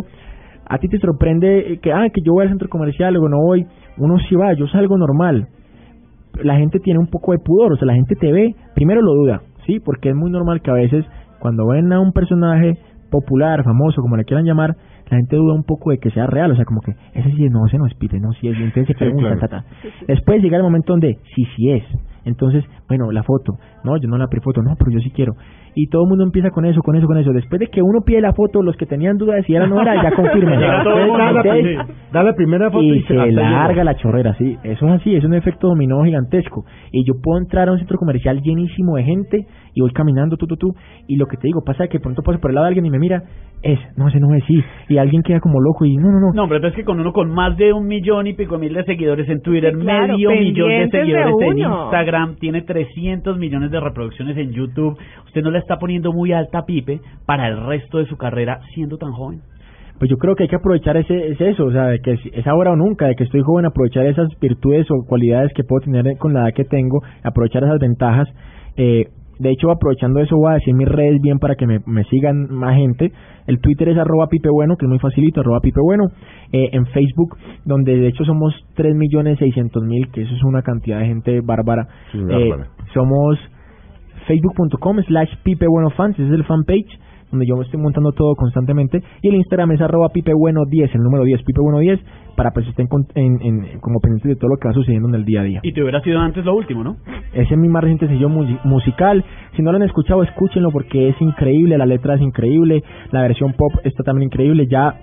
a ti te sorprende eh, que, ah, que yo voy al centro comercial o no voy, uno sí va, yo salgo normal, la gente tiene un poco de pudor, o sea, la gente te ve, primero lo duda, ¿sí? Porque es muy normal que a veces cuando ven a un personaje popular, famoso, como le quieran llamar, la gente duda un poco de que sea real, o sea, como que ese sí es, no, ese no es no, sí es, entonces se Sí, preguntan, claro. ta, ta. Después llega el momento donde sí, sí es, entonces, bueno, la foto, no, yo no la prefoto, no, pero yo sí quiero. Y todo el mundo empieza con eso, con eso, con eso. Después de que uno pide la foto, los que tenían duda de si era o no era, ya confirman. Da, la, Entonces, da la primera foto y, y se larga la chorrera, sí. Eso es así, es un efecto dominó gigantesco. Y yo puedo entrar a un centro comercial llenísimo de gente y voy caminando, tú, tú, tú. Y lo que te digo, pasa que pronto paso por el lado de alguien y me mira, es, no, ese no es, sí. Y alguien queda como loco y no, no, no. No, pero es que con uno con más de un millón y pico mil de seguidores en Twitter, Sí, claro, medio millón de seguidores en. Instagram, tiene 300 millones de reproducciones en YouTube. Usted no le está poniendo muy alta Pipe para el resto de su carrera siendo tan joven. Pues yo creo que hay que aprovechar ese, es eso, o sea, de que es, es ahora o nunca, de que estoy joven, aprovechar esas virtudes o cualidades que puedo tener con la edad que tengo, aprovechar esas ventajas. Eh, de hecho, aprovechando eso, voy a decir mis redes bien para que me, me sigan más gente. El Twitter es arroba pipebueno, que es muy facilito, arroba pipebueno. Eh, en Facebook, donde de hecho somos 3.600.000, que eso es una cantidad de gente bárbara. Sí, Eh, bárbara. somos facebook.com slash pipebuenofans, ese es el fanpage donde yo me estoy montando todo constantemente y el Instagram es arroba pipebueno10, el número 10, pipebueno10 para pues estén con- en, en- como pendientes de todo lo que va sucediendo en el día a día. Y te hubiera sido antes lo último, ¿no? Ese es mi más reciente sello mu- musical. Si no lo han escuchado, escúchenlo porque es increíble, la letra es increíble, la versión pop está también increíble. Ya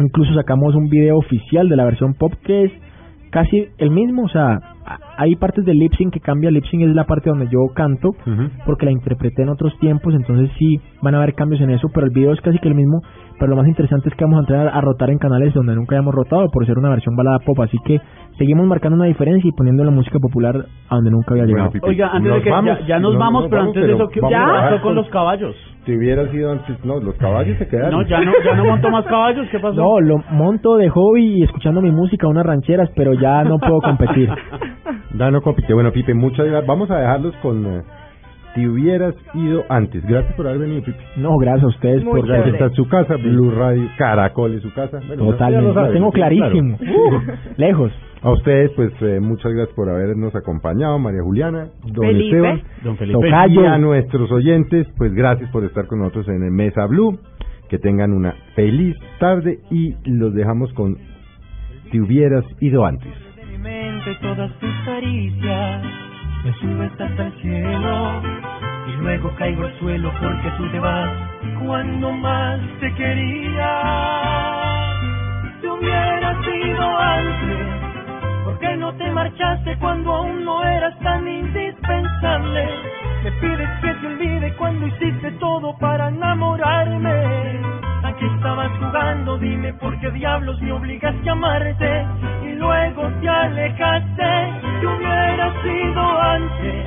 incluso sacamos un video oficial de la versión pop que es casi el mismo, o sea, hay partes del lip sync que cambia, lip sync es la parte donde yo canto porque la interpreté en otros tiempos, entonces sí van a haber cambios en eso, pero el video es casi que el mismo, pero lo más interesante es que vamos a entrar a rotar en canales donde nunca habíamos rotado por ser una versión balada pop, así que seguimos marcando una diferencia y poniendo la música popular a donde nunca había Bueno, llegado. Pipe, Oiga, antes de que vamos, ya, ya nos no, vamos, nos pero vamos, antes de eso, ¿qué pasó con los caballos? Si hubiera sido antes, no, los caballos se quedaron. No, ya no, ya no monto más caballos, ¿qué pasó? No, lo monto de hobby y escuchando mi música, unas rancheras, pero ya no puedo competir. Da, no compite. Bueno, Pipe, muchas gracias. Vamos a dejarlos con eh, Si hubieras ido antes. Gracias por haber venido, Pipe. No, gracias a ustedes Muy por chévere. Esta es su casa, Blue Radio, Caracol es su casa. Bueno, Totalmente, lo tengo sí, claro. clarísimo. Uh, lejos. A ustedes, pues, eh, muchas gracias por habernos acompañado, María Juliana, don Felipe. Esteban. Don Felipe. Tocayo. Y a nuestros oyentes, pues gracias por estar con nosotros en el Mesa Blue. Que tengan una feliz tarde y los dejamos con Si hubieras ido antes. de mi mente todas tus caricias me subes hasta el cielo y luego caigo al suelo porque tú te vas cuando más te quería si hubieras ido antes ¿por qué no te marchaste cuando aún no eras tan indispensable? Me pides que te olvide cuando hiciste todo para enamorarme. Aquí estabas jugando, dime por qué diablos me obligaste a amarte y luego te alejaste. Si hubieras sido antes,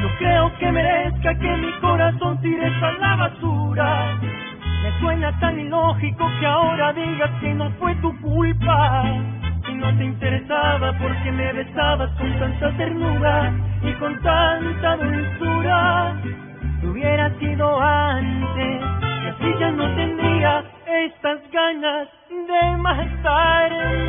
no creo que merezca que mi corazón tires a la basura. Me suena tan ilógico que ahora digas que no fue tu culpa. Si no te interesaba porque me besabas con tanta ternura y con tanta dulzura. Si hubiera sido antes, que ya no tendría estas ganas de matarte.